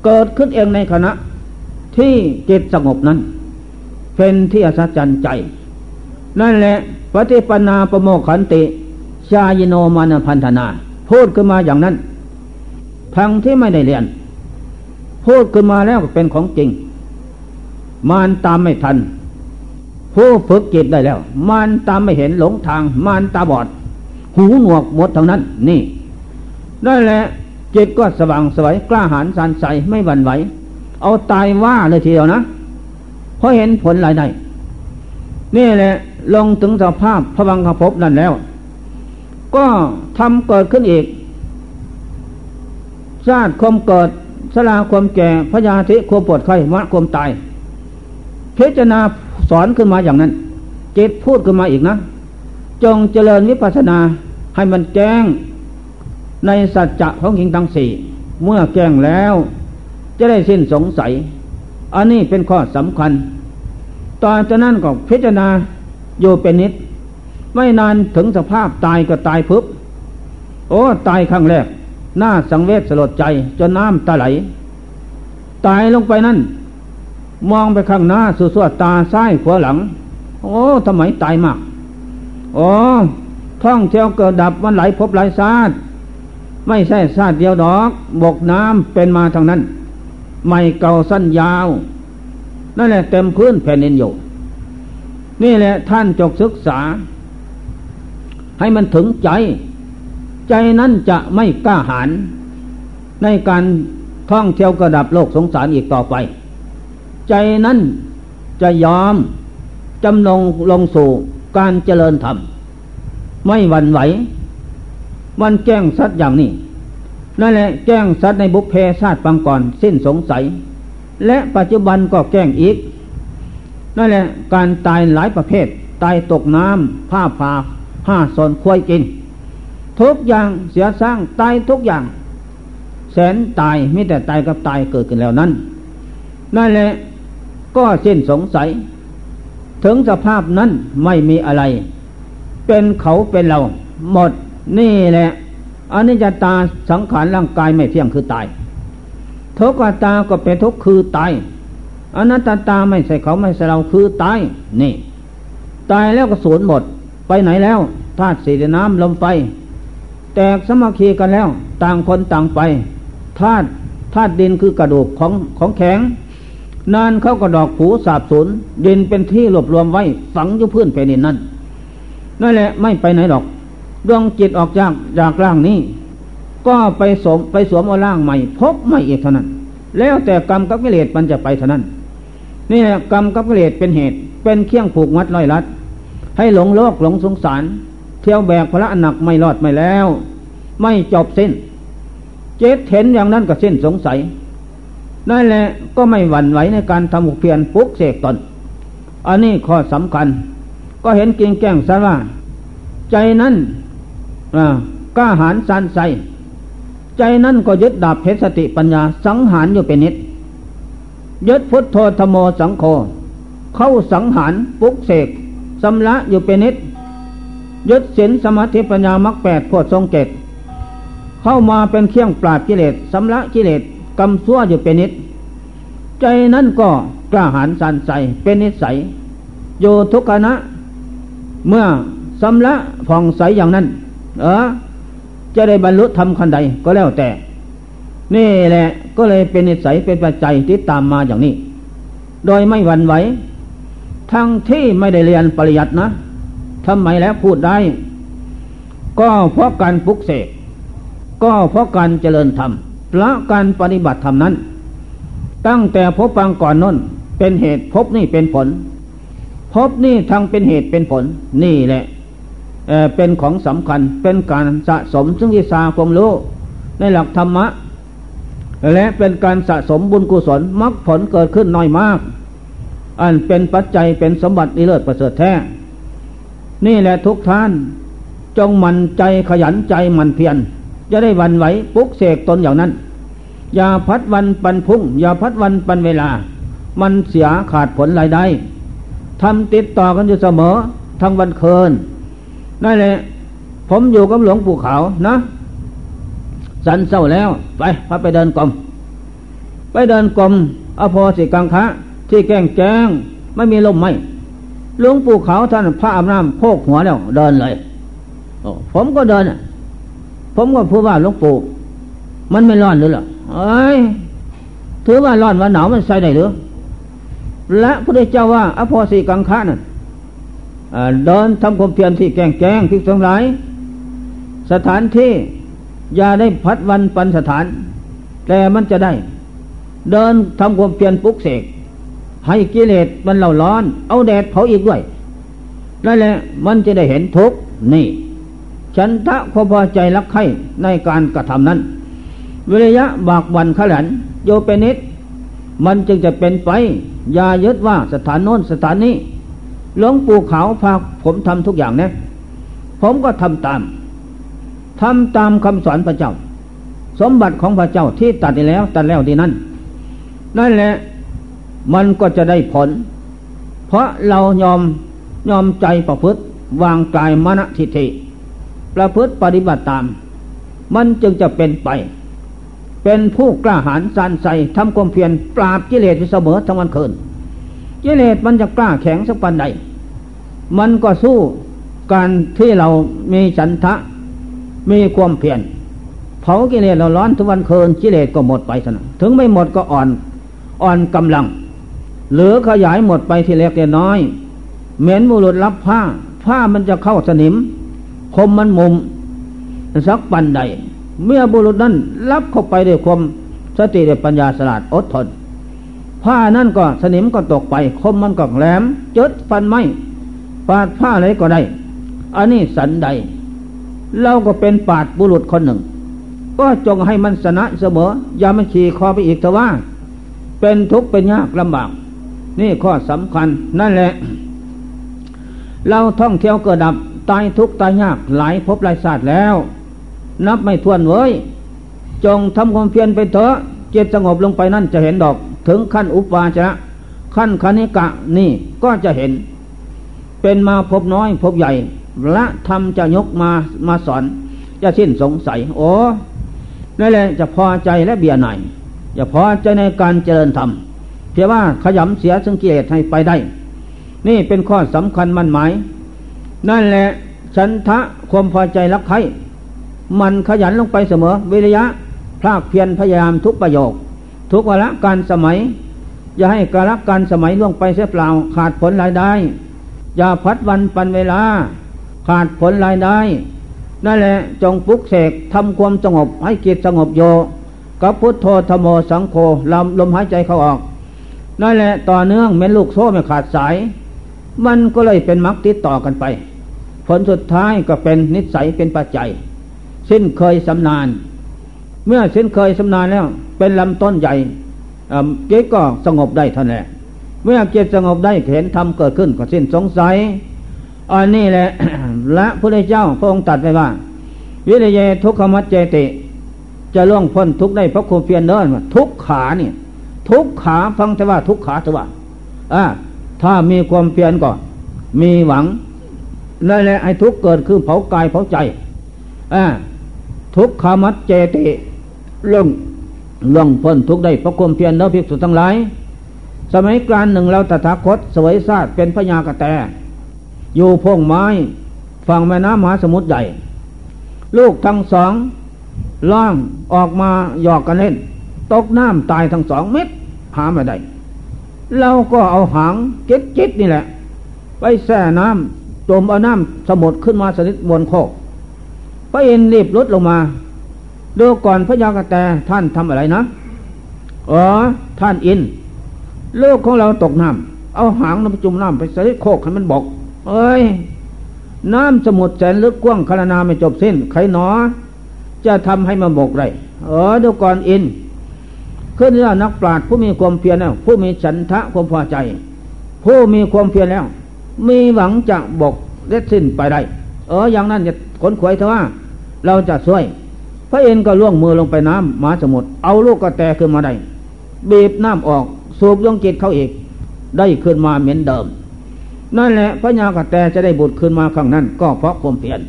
เกิดขึ้นเองในขณะ ที่จิตสงบนั้น เป็นที่อัศจรรย์ใจ นั่นแหละปฏิปนาประโมขันติ ชายโนมานพันธนา พูดขึ้นมาอย่างนั้น ทั้งที่ไม่ได้เรียน พูดขึ้นมาแล้วเป็นของจริง มานตามไม่ทัน ผู้ฝึกจิตได้แล้ว มานตามไม่เห็นหลงทาง มานตาบอด หูหนวกหมดทั้งนั้น นี่ ได้แหละจิตก็สว่างสวยกล้าหาญสันใสไม่หวั่นไหว เอาตายว่าเลยทีเดียวนะ เพราะเห็นผลหลายได้นี่แหละลงถึงสภาพพระวังคภพนั่นแล้ว ก็ทำเกิดขึ้นอีก ชาติความเกิดสลาความแก่พยาธิความปวดไข้มะความตาย พิจารณาสอนขึ้นมาอย่างนั้น จิตพูดขึ้นมาอีกนะ จงเจริญวิปัสสนาให้มันแจ้งในสัจจะของหิงทั้งสี่เมื่อแก้งแล้ว จะได้สิ้นสงสัย อันนี้เป็นข้อสำคัญ ตอนจากนั้นก็พิจารณาอยู่เป็นนิด ไม่นานถึงสภาพตายก็ตายพึบ โอ้ ตายครั้งแรก หน้าสังเวชสลดใจจนน้ำตาไหล ตายลงไปนั่น มองไปข้างหน้าสุสวดตาซ้ายขวาหลัง โอ้ทำไมตายมากโอ้ท่องเที่ยวเกิดดับวันไหลพบไหลซาดไม่ใช่ชาติเดียวดอก บกน้ำเป็นมาทางนั้น ไม่เก่าสั้นยาว นั่นแหละเต็มพื้นแผ่นดินอยู่นี่แหละท่านจกศึกษา ให้มันถึงใจ ใจนั้นจะไม่กล้าหาญในการท่องเที่ยวกระดับโลกสงสารอีกต่อไป ใจนั้นจะยอมจำลงลงสู่การเจริญธรรม ไม่หวั่นไหว มันแจ้งสัตว์อย่างนี้นั่นแหละแจ้งสัตว์ในบุพเพชาติปังก่อนสิ้นสงสัย และปัจจุบันก็แจ้งอีกนั่นแหละการตายหลายประเภท ตายตกน้ำผ้าผ่าห้าสนควยกิน ทุกอย่างเสียสร้างตายทุกอย่าง แสนตายไม่แต่ตายกับตายเกิดขึ้นแล้วนั้นนั่นแหละก็สิ้นสงสัย ถึงสภาพนั้นไม่มีอะไร เป็นเขาเป็นเรา หมดนี่แหละอันนี้จะตาสังขารร่างกายไม่เที่ยงคือตายทุกตาก็เป็นทุกคือตายอนัตตาไม่ใช่เขาไม่ใช่เราคือตายนี่ ตายแล้วก็สูญหมด ไปไหนแล้วธาตุสีน้ำลมไฟ แตกสมาคีกันแล้ว ต่างคนต่างไปธาตุธาตุดินคือกระดูกของของแข็ง นานเข้ากระดอกผูสาบสูญดินเป็นที่รวบรวมไว้ฝังอยู่พื้นแผ่นดินนั่นนั่นแหละไม่ไปไหนหรอก ดวงจิตออกจากจากร่างนี้ ก็ไปสมไปสวมเอาร่างใหม่ พบใหม่อีกเท่านั้น แล้วแต่กรรมกับกิเลสมันจะไปเท่านั้นนี่แหละกรรมกับกิเลสเป็นเหตุ เป็นเครื่องผูกมัดลอยลัด ให้หลงโลกหลงสงสาร เที่ยวแบกพระหนักไม่รอดไม่แล้ว ไม่จบสิ้น เจตเห็นอย่างนั้นก็สิ้นสงสัยนั่นแหละก็ไม่หวั่นไหวในการทำหุเพียรปุกเสกตน อันนี้ข้อสำคัญ ก็เห็นเกียงแก้งซะว่า ใจนั้นกล้าหาญสันใสใจนั่นก็ยึดดาบเพชรสติปัญญาสังหารอยู่เป็นนิด ยึดพุทโธธโมสังโฆเข้าสังหารปุกเสกสำละอยู่เป็นนิด ยึดศีลสมาธิปัญญามรรคแปดพวดทรงเกตเข้ามาเป็นเครื่องปราบกิเลสสำละกิเลสกำซั่วอยู่เป็นนิด ใจนั่นก็กล้าหาญสันใสเป็นนิสัยโยทุกขณะ เมื่อสำละผ่องใสอย่างนั้น เออ จะได้บรรลุธรรมคันใดก็แล้วแต่ นี่แหละก็เลยเป็นนิสัยเป็นปัจจัยที่ตามมาอย่างนี้ โดยไม่หวั่นไหว ทั้งที่ไม่ได้เรียนปริยัตินะ ทำไมแล้วพูดได้ ก็เพราะการปลุกเสกก็เพราะการเจริญธรรมละการปฏิบัติธรรมนั้น ตั้งแต่พบปังก่อนน้นเป็นเหตุพบนี่เป็นผล พบนี่ทั้งเป็นเหตุเป็นผล นี่แหละเป็นของสำคัญเป็นการสะสมซึ่งวิชาความรู้ในหลักธรรมะ และเป็นการสะสมบุญกุศลมรรคผลเกิดขึ้นน้อยมาก อันเป็นปัจจัยเป็นสมบัตินิเลิศประเสริฐแท้ นี่แหละทุกท่าน จงมันใจขยันใจมันเพียรจะได้วันไหวปุกเสกตนอย่างนั้น อย่าพัดวันปันพุ่ง อย่าพัดวันปันเวลา มันเสียขาดผลรายได้ทำติดต่อกันอยู่เสมอทั้งวันคืนนั่นแหละผมอยู่กับหลวงปู่ขาวนะสันเศร้าแล้ว ไปพาไปเดินกรมไปเดินกลมอโพสิกังคะที่แก้งแจ้งไม่มีลมไม่ ลวงปู่เขาท่านพระอำนาจโพกหัวแล้ว เดินเลยผมก็เดินผมก็พูดว่าหลวงปู่มันไม่ร้อนหรือหรอเอ้ยถือว่าร้อนว่าหนาวมันใส่ได้หรือและพระเจ้าว่าอโพสิกังคะนั่นเดินทำความเพียรที่แกงแกงพิกทั้งหลาย สถานที่อย่าได้พัดวันปันสถาน แต่มันจะได้ เดินทำความเพียรปุกเสก ให้กิเลสมันเล่าร้อน เอาแดดเผาอีกด้วยนั่นแหละมันจะได้เห็นทุกนี่ ฉันทะความพอใจรักใคร่ในการกระทำนั้น วิริยะบากบันขลันโยเปนิดมันจึงจะเป็นไป อย่ายึดว่าสถานโน้นสถานนี้หลวงปู่ขาวพาผมทำทุกอย่างนะ ผมก็ทำตามทำตามคำสอนพระเจ้า สมบัติของพระเจ้าที่ตัดไปแล้ว ตัดแล้วดีนั้นนั่นแหละ มันก็จะได้ผล เพราะเรายอมยอมใจประพฤติวางกายมณฑิฐิประพฤติปฏิบัติตาม มันจึงจะเป็นไป เป็นผู้กล้าหาญสันใสทำความเพียรปราบกิเลสเสมอทั้งวันคืนกิเลสมันจะกล้าแข็งสักปันใด มันก็สู้การที่เรามีฉันทะ มีความเพียรเผากิเลสเราร้อนทุกวันคืนกิเลสก็หมดไปสนะถึงไม่หมดก็อ่อนอ่อนกำลัง หรือขยายหมดไปทีเล็กแต่น้อย เหม็นบุรุษรับผ้า ผ้ามันจะเข้าสนิม คมมันมุม สักปันใด เมื่อบุรุษนั้นรับเข้าไปด้วยความสติด้วยปัญญาสลาดอดทน ผ้านั่นก็สนิมก็ตกไป คมมันก็แหลมจดฟันไม่ปาดผ้าอะไรก็ได้ อันนี้สันใด เราก็เป็นปาดบุรุษคนหนึ่ง ก็จงให้มันสนะเสมอ อย่ามันขี่คอไปอีกเถอะว่า เป็นทุกข์เป็นยากลำบาก นี่ข้อสำคัญนั่นแหละ เราท่องเที่ยวเกิดดับตายทุกตายยากหลายภพหลายศาสตร์แล้ว นับไม่ถ้วนเว้ย จงทำความเพียรไปเถอะเจตสงบลงไปนั่นจะเห็นดอก ถึงขั้นอุปาจะขั้นคณิกะนี่ก็จะเห็น เป็นมาพบน้อยพบใหญ่ละธรรมจะยกมามาสอนจะสิ้นสงสัย โอ้นั่นแหละจะพอใจและเบียร์ไหนอย่าพอใจในการเจริญธรรม เพียงว่าขยำเสียสังเกตให้ไปได้ นี่เป็นข้อสำคัญมั่นหมาย นั่นแหละฉันทะความพอใจรักใครมันขยันลงไปเสมอ วิริยะภาคเพียรพยายามทุกประโยค ทุกวละการสมัย อย่าให้กาลการสมัยล่วงไปเสียเปล่า ขาดผลรายได้ อย่าพัดวันปันเวลา ขาดผลรายได้ นั่นแหละจงปุกเสกทำความสงบให้จิตสงบโยกับพุทโธธโมสังโฆลำลมหายใจเข้าออก นั่นแหละต่อเนื่องเม็นลูกโซ่ไม่ขาดสาย มันก็เลยเป็นมรรคติดต่อกันไป ผลสุดท้ายก็เป็นนิสัยเป็นปัจจัย สิ้นเคยสำนาน เมื่อสิ้นเคยสำนานแล้ว เป็นลำต้นใหญ่เกศก็สงบได้ท่านแหละเมื่อเกศสงบได้เห็นธรรมเกิดขึ้นก็สิ้นสงสัยอันนี้แหละและพระเจ้าพระองค์ตัดไว้ว่า วิริยทุกขมัจเจติ จะล่วงพ้นทุกได้เพราะความเพียรเนินทุกขาเนี่ย ทุกขาฟังแต่ว่าทุกขาแต่ว่าอ่าถ้ามีความเพียรก่อนมีหวังนั่นแหละไอ้ทุกเกิดคือเผากายเผาใจอ่าทุกขามัจเจติเรื่องล่องพ้นทุกได้เพราะความเพียรแล้วภิกษุทั้งหลาย สมัยกลางหนึ่งเราตถาคตสวยซาดเป็นพญากระแต อยู่พงไม้ฝั่งแม่น้ำมหาสมุทรใหญ่ลูกทั้งสองล่างออกมาหยอกกันเล่น ตกน้ำตายทั้งสองเม็ด หาไม่ได้เราก็เอาหางเก็ดจิตนี่แหละ ไปแช่น้ำจมเอาน้ำสมุทรขึ้นมาสนิทบนโคกพระเอินรีบลดลงมาดูก่อนพระยากระแตท่านทำอะไรนะอ๋อท่านอินลูกของเราตกน้ำเอาหางน้ำจุ่มน้ำไปใส่โคกให้มันบอก เอ้ย น้ำสมุทรแสนลึกกว้างคารนาไม่จบสิ้น ใครหนอ จะทำให้มันบกไรเออดูก่อนอิน ขึ้นแล้วนักปราชญ์ผู้มีความเพียรแล้ว ผู้มีฉันทะความพอใจ ผู้มีความเพียรแล้ว มีหวังจะบกเล็ดสิ้นไปได้เอออย่างนั้นจะขนขวยเถอะว่า เราจะช่วย พระเอ็นก็ล่วงมือลงไปน้ำมหาสมุทรเอาลูกกระแตขึ้นมาได้บีบน้ำออกสูบยงจิตเขาอีก ได้ขึ้นมาเหมือนเดิม นั่นแหละพระยากระแตจะได้บุตรขึ้นมาข้งนั้น ก็เพราะความเพียร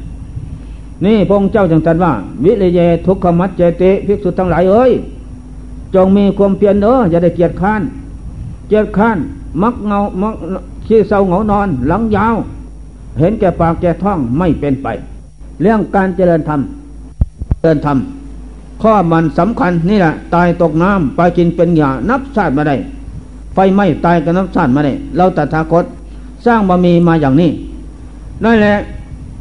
นี่พระองค์เจ้าจังตันว่า วิเลเยทุกขมัจเจติภิกษุทั้งหลายเอ้ย จงมีความเพียรเอออย่าได้เกียจข้านเกียจข้านมักเงามักขี้เศร้าเหงานอน หลังยาว เห็นแก่ปากแก่ท้องไม่เป็นไป เรื่องการเจริญธรรมเจริญธรรมข้อมันสำคัญนี่แหละตายตกน้ำไปกินเป็นหยานับชาติมาได้ไฟไหม้ตายกันนับชาติมาได้เราตถาคตสร้างบารมีมาอย่างนี้นั่นแหละ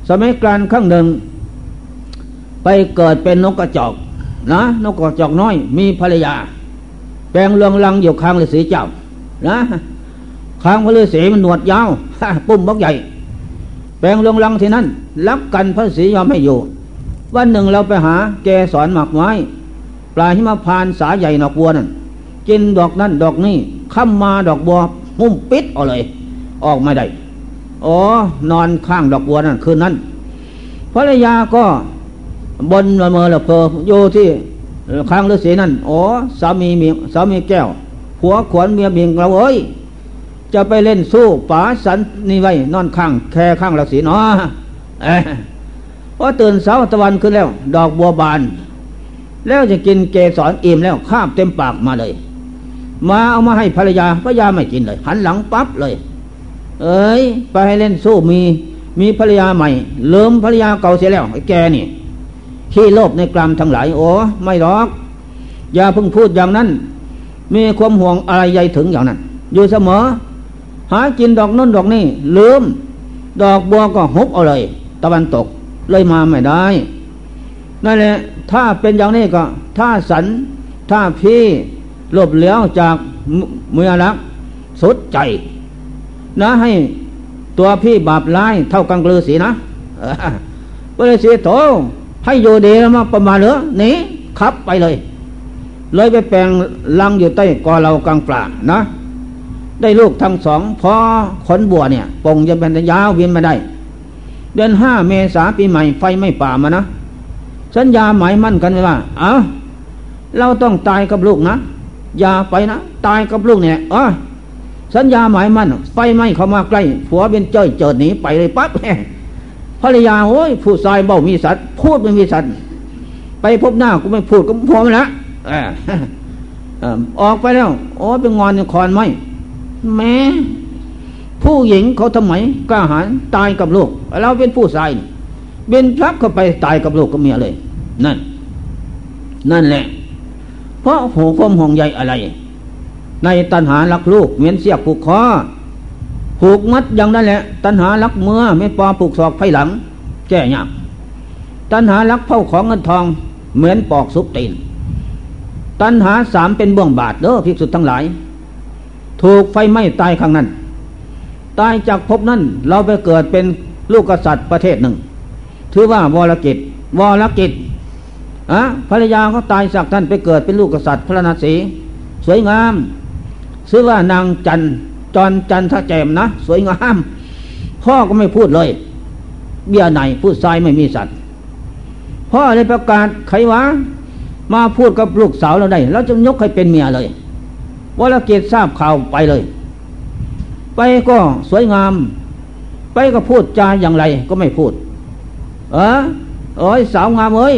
สมัยกลางข้างหนึ่ง ไปเกิดเป็นนกกระจอก นะนกกระจอกน้อย มีภรรยา แปลงเรืองลังอยู่ข้างฤาษีเจ้า นะข้างพระฤาษีมันหนวดยาวปุ่มบักใหญ่ แปลงเรืองลังที่นั่นรักกันพระฤาษียอมไม่อยู่ วันหนึ่งเราไปหาแกสอนหมักไม้ปลาหิมพานสาใหญ่ดอกบัวนั่นกินดอกนั่นดอกนี้ข้ามมาดอกบัวมุ่มปิดเอาเลย ออกไม่ได้อ๋อนอนข้างดอกบัวนั่นคืนนั้นภรรยาก็ บนละเมอละเพออยู่ที่ข้างฤาษีนั่นอ๋อสามีมีสามีแก้วหัวขวนเมียเมียงเราเอ้ยจะไปเล่นสู้ป๋าสันนี่ไว้ นอนข้างแค่ข้างฤาษีเนาะพอตื่นเช้าตะวันขึ้นแล้ว ดอกบัวบาน แล้วจะกินเกสรอิ่มแล้วข้ามเต็มปากมาเลย มาเอามาให้ภรรยาภรรยาไม่กินเลย หันหลังปั๊บเลย เอ้ย ไปให้เล่นสู้มีมีภรรยาใหม่เลิมภรรยาเก่าเสียแล้วไอ้แกนี่ ขี้โลภในกรรมทั้งหลายโอ้ไม่หรอก อย่าเพิ่งพูดอย่างนั้น มีความห่วงอะไรใหญ่ถึงอย่างนั้น อยู่เสมอ หากินดอกน้นดอกนี่ลืม ดอกบัวก็ฮุบเอาเลย ตะวันตกเลยมาไม่ได้นั่นแหละถ้าเป็นอย่างนี้ก็ถ้าสันถ้าพี่หลบเลี้ยวจากเมือรักสุดใจ นะให้ตัวพี่บาปร้ายเท่ากังกลือสีนะก็เลยเสีโถ ให้โยเดมาประมาณเหลือหนีขับไปเลย เลยไปแปลงลังอยู่ใต้กอเรากลางป่านะ ได้ลูกทั้งสองพอขนบัวเนี่ยปงจะเป็นยาวเวียนมาได้ เดือนห้าเมษาปีใหม่ไฟไม่ป่ามานะสัญญาหมายมั่นกันไว้ว่า เอาเราต้องตายกับลูกนะ อย่าไปนะ ตายกับลูกเนี่ยอ๋อสัญญาหมายมั่นไฟไหม้เข้ามาใกล้ผัวเป็นเจ้ยเจิดหนีไปเลยปั๊บ ภรรยาโอ้ยผู้ชายเบ้ามีสัตว์พูดไม่มีสัตว์ไปพบหน้ากูไม่พูดก็พอมาละออกไปแล้วโอ้เป็นงอนคอนไหมแม้ผู้หญิงเขาทำไมกล้าหาญตายกับลูกเราเป็นผู้ชายเป็นพระเข้าไปตายกับลูกกับเมียเลย นั่น นั่นแหละ เพราะหัวความห่วงใยอะไร ในตัณหารักลูกเหมือนเสียบผูกคอ ผูกมัดอย่างนั้นแหละ ตัณหารักเมื่อไม่ปอผูกศอกไฟหลัง แก้ยากตัณหารักเผาของเงินทอง เหมือนปอกซุปตีนตัณหาสามเป็นบ่วงบาทเด้อภิกษุทั้งหลาย ถูกไฟไหม้ตายข้งนั้น ตายจากภพนั้นเราไปเกิดเป็นลูกกษัตริย์ประเทศหนึ่ง ถือว่าวรกิจวรกิจอะภรรยาเขาตายจากท่านไปเกิดเป็นลูกกษัตริย์พระนาศีสวยงามชื่อว่านางจัน จรจันทแจมนะ สวยงามพ่อก็ไม่พูดเลย เบี้ยไหนพูดทรายไม่มีสัตว์พ่อเลยประกาศใครวะ มาพูดกับลูกสาวเราได้เราจะยกให้เป็นเมียเลยวรเกตทราบข่าวไปเลย ไปก็สวยงาม ไปก็พูดจาอย่างไรก็ไม่พูด เออเอ้ยสาวงามเอ้ย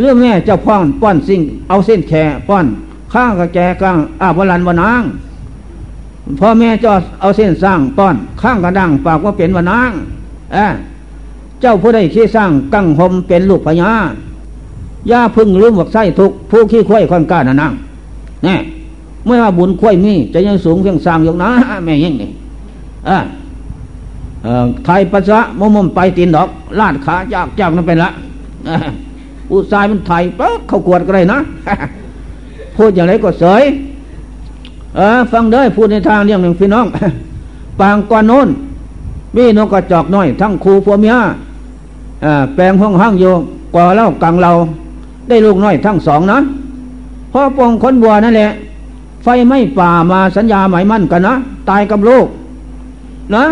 เรื่องแม่เจ้าพ่อนป้อนสิ่งเอาเส้นแขป้อนข้างกับแจกลางอาบวลันวนาง พ่อแม่จะเอาเส้นสร้างป้อนข้างกระดังปากว่าเป็นวนางเอเจ้าผู้ใดขี้สร้างกั้งหมเป็นลูกพญาย่าพึ่งลืมหวกไส้ทุกผู้ขี้ควยความกล้านะนางแน่เมื่อว่าบุญควยมีจะยังสูงเพียงสร้างยกนะแม่ยังนี่อ่าไทยปัสสะมมมไปตีนดอกลาดขายากจากนั่นเป็นละอุตสายมันไทยปั๊บเขากวดก็ได้นะพูดอย่างไรก็เสย เออ ฟังเด้พูดในทางเรื่องหนึ่งพี่น้อง ปางก่อนโน้นมีนกกระจอกน้อย ทั้งครูผัวเมียแปลงห้องห้างโยก่อเล่ากังเรา ได้ลูกน้อยทั้งสองนะพ่อปองคนบัวนั่นแหละ ไฟไม่ป่ามาสัญญาหมายมั่นกันนะ ตายกับลูก นะ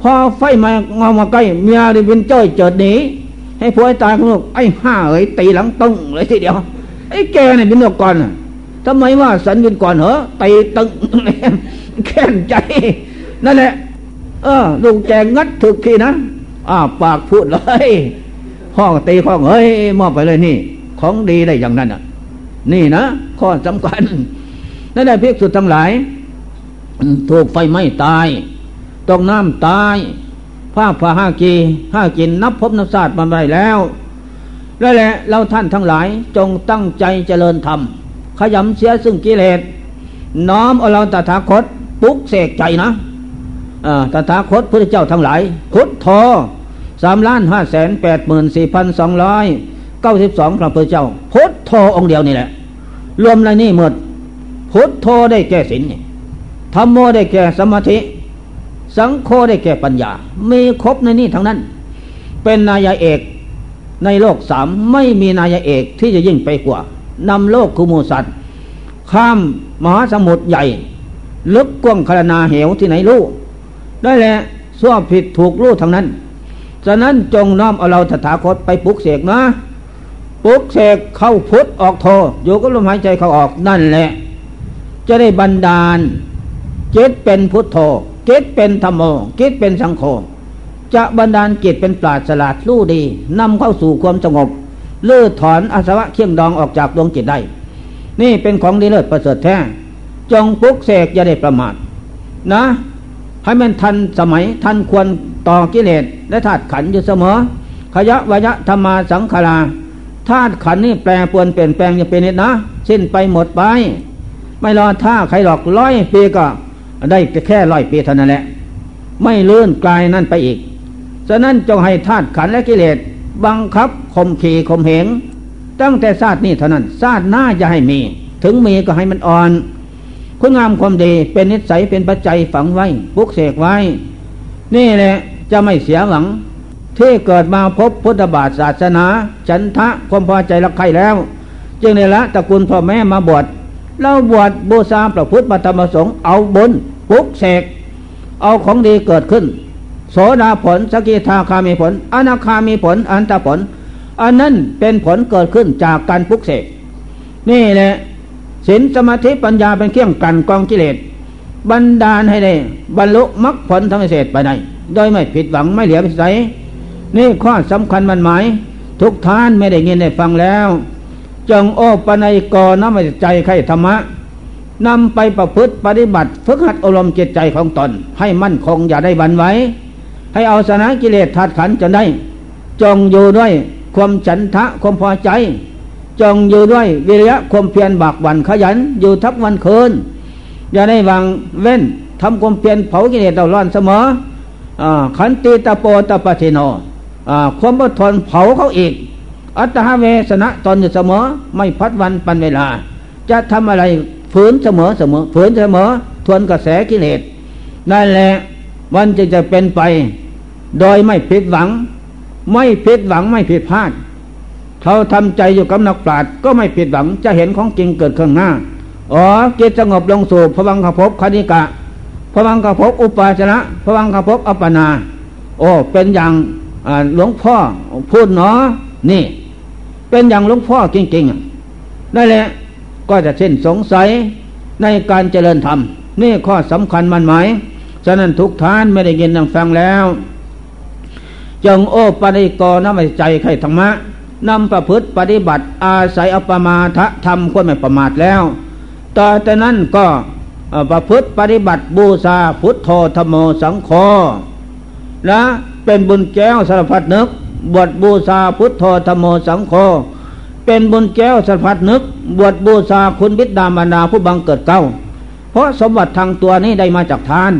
พอไฟมาเงามาใกล้ เมียได้เป็นเจ้ยเจิดหนีให้ผัวตายกับลูกไอ้ห้าเอ้ยตีหลังตึงเลยทีเดียวไอ้แกเนี่ยเป็นนกก่อน ทำไมว่าสันวินก่อนเหรอตีตึงแค้นใจ นั่นแหละ เออลุงแจงงัดถึกทีนะอ้าปากพูดเลย ห้องตีห้องเฮ้ยมอบไปเลยนี่ ของดีได้อย่างนั้นอะ นี่นะข้อสำคัญนั่นแหละพิกษุดทั้งหลาย ถูกไฟไหม้ตายตกน้ำตายผ้าผ้าห้ากีห้ากินนับพบนับศาสตร์มาได้แล้วนั่นแหละเราท่านทั้งหลายจงตั้งใจเจริญธรรม ยำเสียซึ่งกิเลสน้อมเอาเราตถาคตปุกเสกใจนะตถาคตพระเจ้าทั้งหลาย พุทโธสามล้านห้าแสนแปดหมื่นสี่พันสองร้อยเก้าสิบสองพระพุทธเจ้า พุทโธองค์เดียวนี่แหละ รวมแล้วนี่หมด พุทโธได้แก่ศีลธรรมโมได้แก่สมาธิ สังโฆได้แก่ปัญญา มีครบในนี่ทั้งนั้น เป็นนายเอกในโลกสามไม่มีนายเอกที่จะยิ่งไปกว่า นำโลกคุมูสัตว์ ข้ามมหาสมุทรใหญ่ ลึกกว้างคารนาเหวที่ไหนรู้ได้แหละส่วผิดถูกรู้ทั้งนั้น ฉะนั้นจงน้อมเอาเราตถาคตไปปลุกเสกนะปลุกเสกเข้าพุทธออกโทอยู่ก็ลมหายใจเข้าออกนั่นแหละ จะได้บันดาลจิตเป็นพุทโธจิตเป็นธรรมโมจิตเป็นสังโฆจะบันดาลจิตเป็นปราดสลาดรู้ดีนำเข้าสู่ความสงบ เลื่อถอนอาสวะเคี่ยงดองออกจากดวงจิตได้ นี่เป็นของดีเลิศประเสริฐแท้ จงปลุกเสกอย่าได้ประมาทนะ ให้มันทันสมัยทันควรต่อกิเลสและธาตุขันอยู่เสมอ ขยะวยะธรรมาสังขาราธาตุขันนี่แปลปวนเปลี่ยนแปลงอย่าเป็นนิดนะสิ้นไปหมดไป ไม่รอท่าใครหรอกร้อยปีก็ได้แค่ร้อยปีเท่านั้นแหละ ไม่เลื่อนกลายนั่นไปอีก ฉะนั้นจงให้ธาตุขันและกิเลส บังคับข่มขีข่มเหงตั้งแต่ชาตินี้เท่านั้นชาติหน้าจะให้มี ถึงมีก็ให้มันอ่อน คุณงามความดีเป็นนิสัยเป็นปัจจัยฝังไว้ปุกเสกไว้ นี่แหละจะไม่เสียหวัง ที่เกิดมาพบพุทธบาทศาสนา ฉันทะความพอใจรักใครแล้ว จึงในละตระกูลพ่อแม่มาบวชเราบวชบูชาพระพุทธธรรมสงฆ์เอาบนปุกเสกเอาของดีเกิดขึ้น โสดาผลสกิทาคามีผล อนาคามีผล อันตผล อันนั้นเป็นผลเกิดขึ้นจากการปุกเสกนี่แหละศีลสมาธิปัญญาเป็นเครื่องกันกองกิเลสบันดาลให้ได้ บรรลุมรรคผลทั้งเศษไปได้โดยไม่ผิดหวังไม่เหลียวไปใสนี่ข้อสำคัญมันหมาย ทุกท่านไม่ได้ยินได้ฟังแล้ว จงโอปนัยกรน้ำใจใครธรรมะนำไปประพฤติปฏิบัติ ฝึกหัดอารมณ์จิตใจของตน ให้มั่นคงอย่าได้บันไว้ ให้เอาชนะกิเลสทัดขันจนได้ จงอยู่ด้วยความฉันทะความพอใจ จงอยู่ด้วยวิริยะความเพียรบากวันขยัน อยู่ทับวันคืน อย่าได้วางเว้นทำความเพียรเผากิเลสเดาร้อนเสมออขันติตะโปตะปะเทโนความอดทนเผาเขาอีก อัตหเวสนะตนอยู่เสมอ ไม่พัดวันปันเวลา จะทำอะไรฝืนเสมอเสมอฝืนเสมอ ทวนกระแสกิเลสนั่นแหละ วันจะจะเป็นไป โดยไม่ผิดหวัง ไม่ผิดหวังไม่ผิดพลาดเขาทำใจอยู่กับนักปราชญ์ก็ไม่ผิดหวังจะเห็นของจริงเกิดข้างหน้าอ๋อจิตสงบลงสู่พวังคภพคณิกะพวังคภพอุปาชนะพวังคภพอัปปนา โอ้เป็นอย่างหลวงพ่อพูดเนาะนี่ เป็นอย่างหลวงพ่อจริงๆนั่นแหละก็จะเช่นสงสัยในการเจริญธรรม นี่ข้อสำคัญมันหมาย ฉะนั้นทุกท่านไม่ได้ยินดังฟังแล้ว จงโอปนิกรน้ำใจใครธรรมะนำประพฤติปฏิบัติอาศัยอปมาทะทำคนไม่ประมาทแล้วต่อจากนั้นก็ประพฤติปฏิบัติบูชาพุทโธธรรมสังโฆนะเป็นบุญแก้วสารพัดนึก บวชบูชาพุทโธธรรมสังโฆเป็นบุญแก้วสารพัดนึก บวชบูชาคุณบิดามารดาผู้บังเกิดเก้า เพราะสมบัติทางตัวนี้ได้มาจากทาน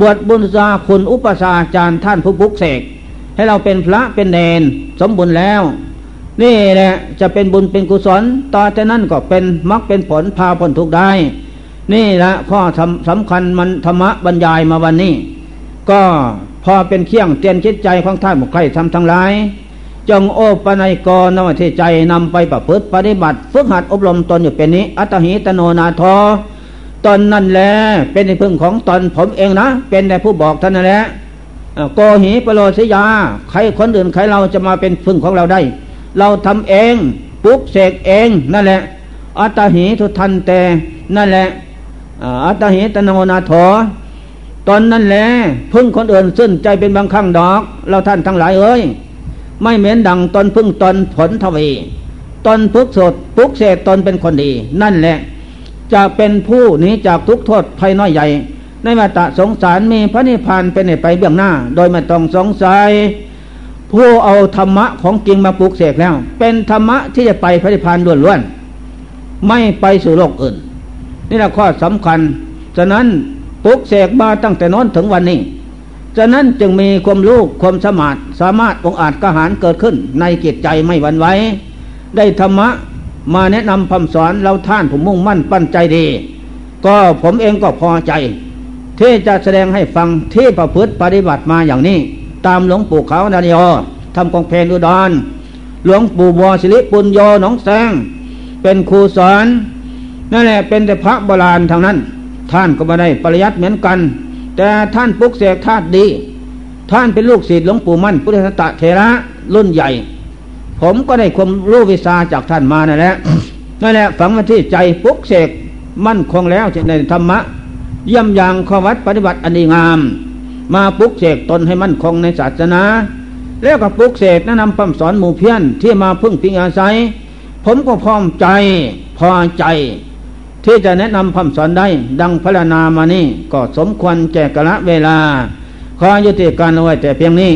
บวชบุญชาคุณอุปชาจารย์ท่านผู้บุกเสกให้เราเป็นพระเป็นเนนสมบูรณ์แล้ว นี่แหละจะเป็นบุญเป็นกุศลต่อจากนั้นก็เป็นมรรคเป็นผลพาพ้นทุกได้ นี่แหละข้อสำคัญมันธรรมะบรรยายมาวันนี้ ก็พอเป็นเคี่ยงเตียนคิดใจของท่านบุคคลทำทั้งหลาย จงโอปนัยกรนวัตใจนำไปประพฤติปฏิบัติ ฝึกหัดอบรมตนอยู่เป็นนี้ อัตหิตโนนาทอ ตอนนั่นแหละเป็นในพึ่งของตนผมเองนะ เป็นแต่ผู้บอกท่านนั่นแหละโกหีปโลสยา ใครคนอื่นใครเราจะมาเป็นพึ่งของเราได้ เราทำเองปุ๊บเสกเองนั่นแหละ อัตหิทุทันแต่นั่นแหละอัตหิตนโนนาถอตอนนั้นแหละพึ่งคนอื่นซึ่งใจเป็นบางครั้งดอก เราท่านทั้งหลายเอ้ยไม่เหม็นดังตนพึ่งตนผลทวีตนปุกสดปุกเสกตนเป็นคนดี นั่นแหละ จะเป็นผู้หนีจากทุกโทษภัยน้อยใหญ่ ในมาตะสงสารมีพระนิพพานเป็นไปเบื้องหน้า โดยไม่ต้องสงสัยผู้เอาธรรมะของจริงมาปลุกเสกแล้ว เป็นธรรมะที่จะไปพระนิพพานล้วนๆไม่ไปสู่โลกอื่น นี่แหละข้อสำคัญ ฉะนั้นปลุกเสกมาตั้งแต่นอนถึงวันนี้ ฉะนั้นจึงมีความรู้ความสมาธิสามารถองอาจกระหารเกิดขึ้นในจิตใจไม่หวั่นไหวได้ธรรมะ มาแนะนำคำสอนเราท่านผมมุ่งมั่นปั้นใจดี ก็ผมเองก็พอใจ ที่จะแสดงให้ฟังที่ประพฤติปฏิบัติมาอย่างนี้ ตามหลวงปู่เขาดานยอทำกองเพลงอุดรหลวงปู่บัวศิริปุญโยหนองแสงเป็นครูสอนนั่นแหละเป็นแต่พระโบราณทางนั้น ท่านก็มาได้ปริยัติเหมือนกัน แต่ท่านปุกเสกธาตุดี ท่านเป็นลูกศิษย์หลวงปู่มั่นพุทธตะเทระรุ่นใหญ่ ผมก็ได้ความรู้วิชาจากท่านมานั่นแหละนั่นแหละฝังมาที่ใจปุกเสกมั่นคงแล้วในธรรมะเยี่ยมยางขวัดปฏิบัติอันดีงาม มาปุกเสกตนให้มั่นคงในศาสนา แล้วก็ปุกเสกแนะนำคำสอนหมู่เพี้ยนที่มาพึ่งพิงอาศัย ผมก็พร้อมใจพอใจ ที่จะแนะนำคำสอนได้ ดังพระนามานี่ก็สมควรแก่กะละเวลา ขอยุติการเอาไว้แต่เพียงนี้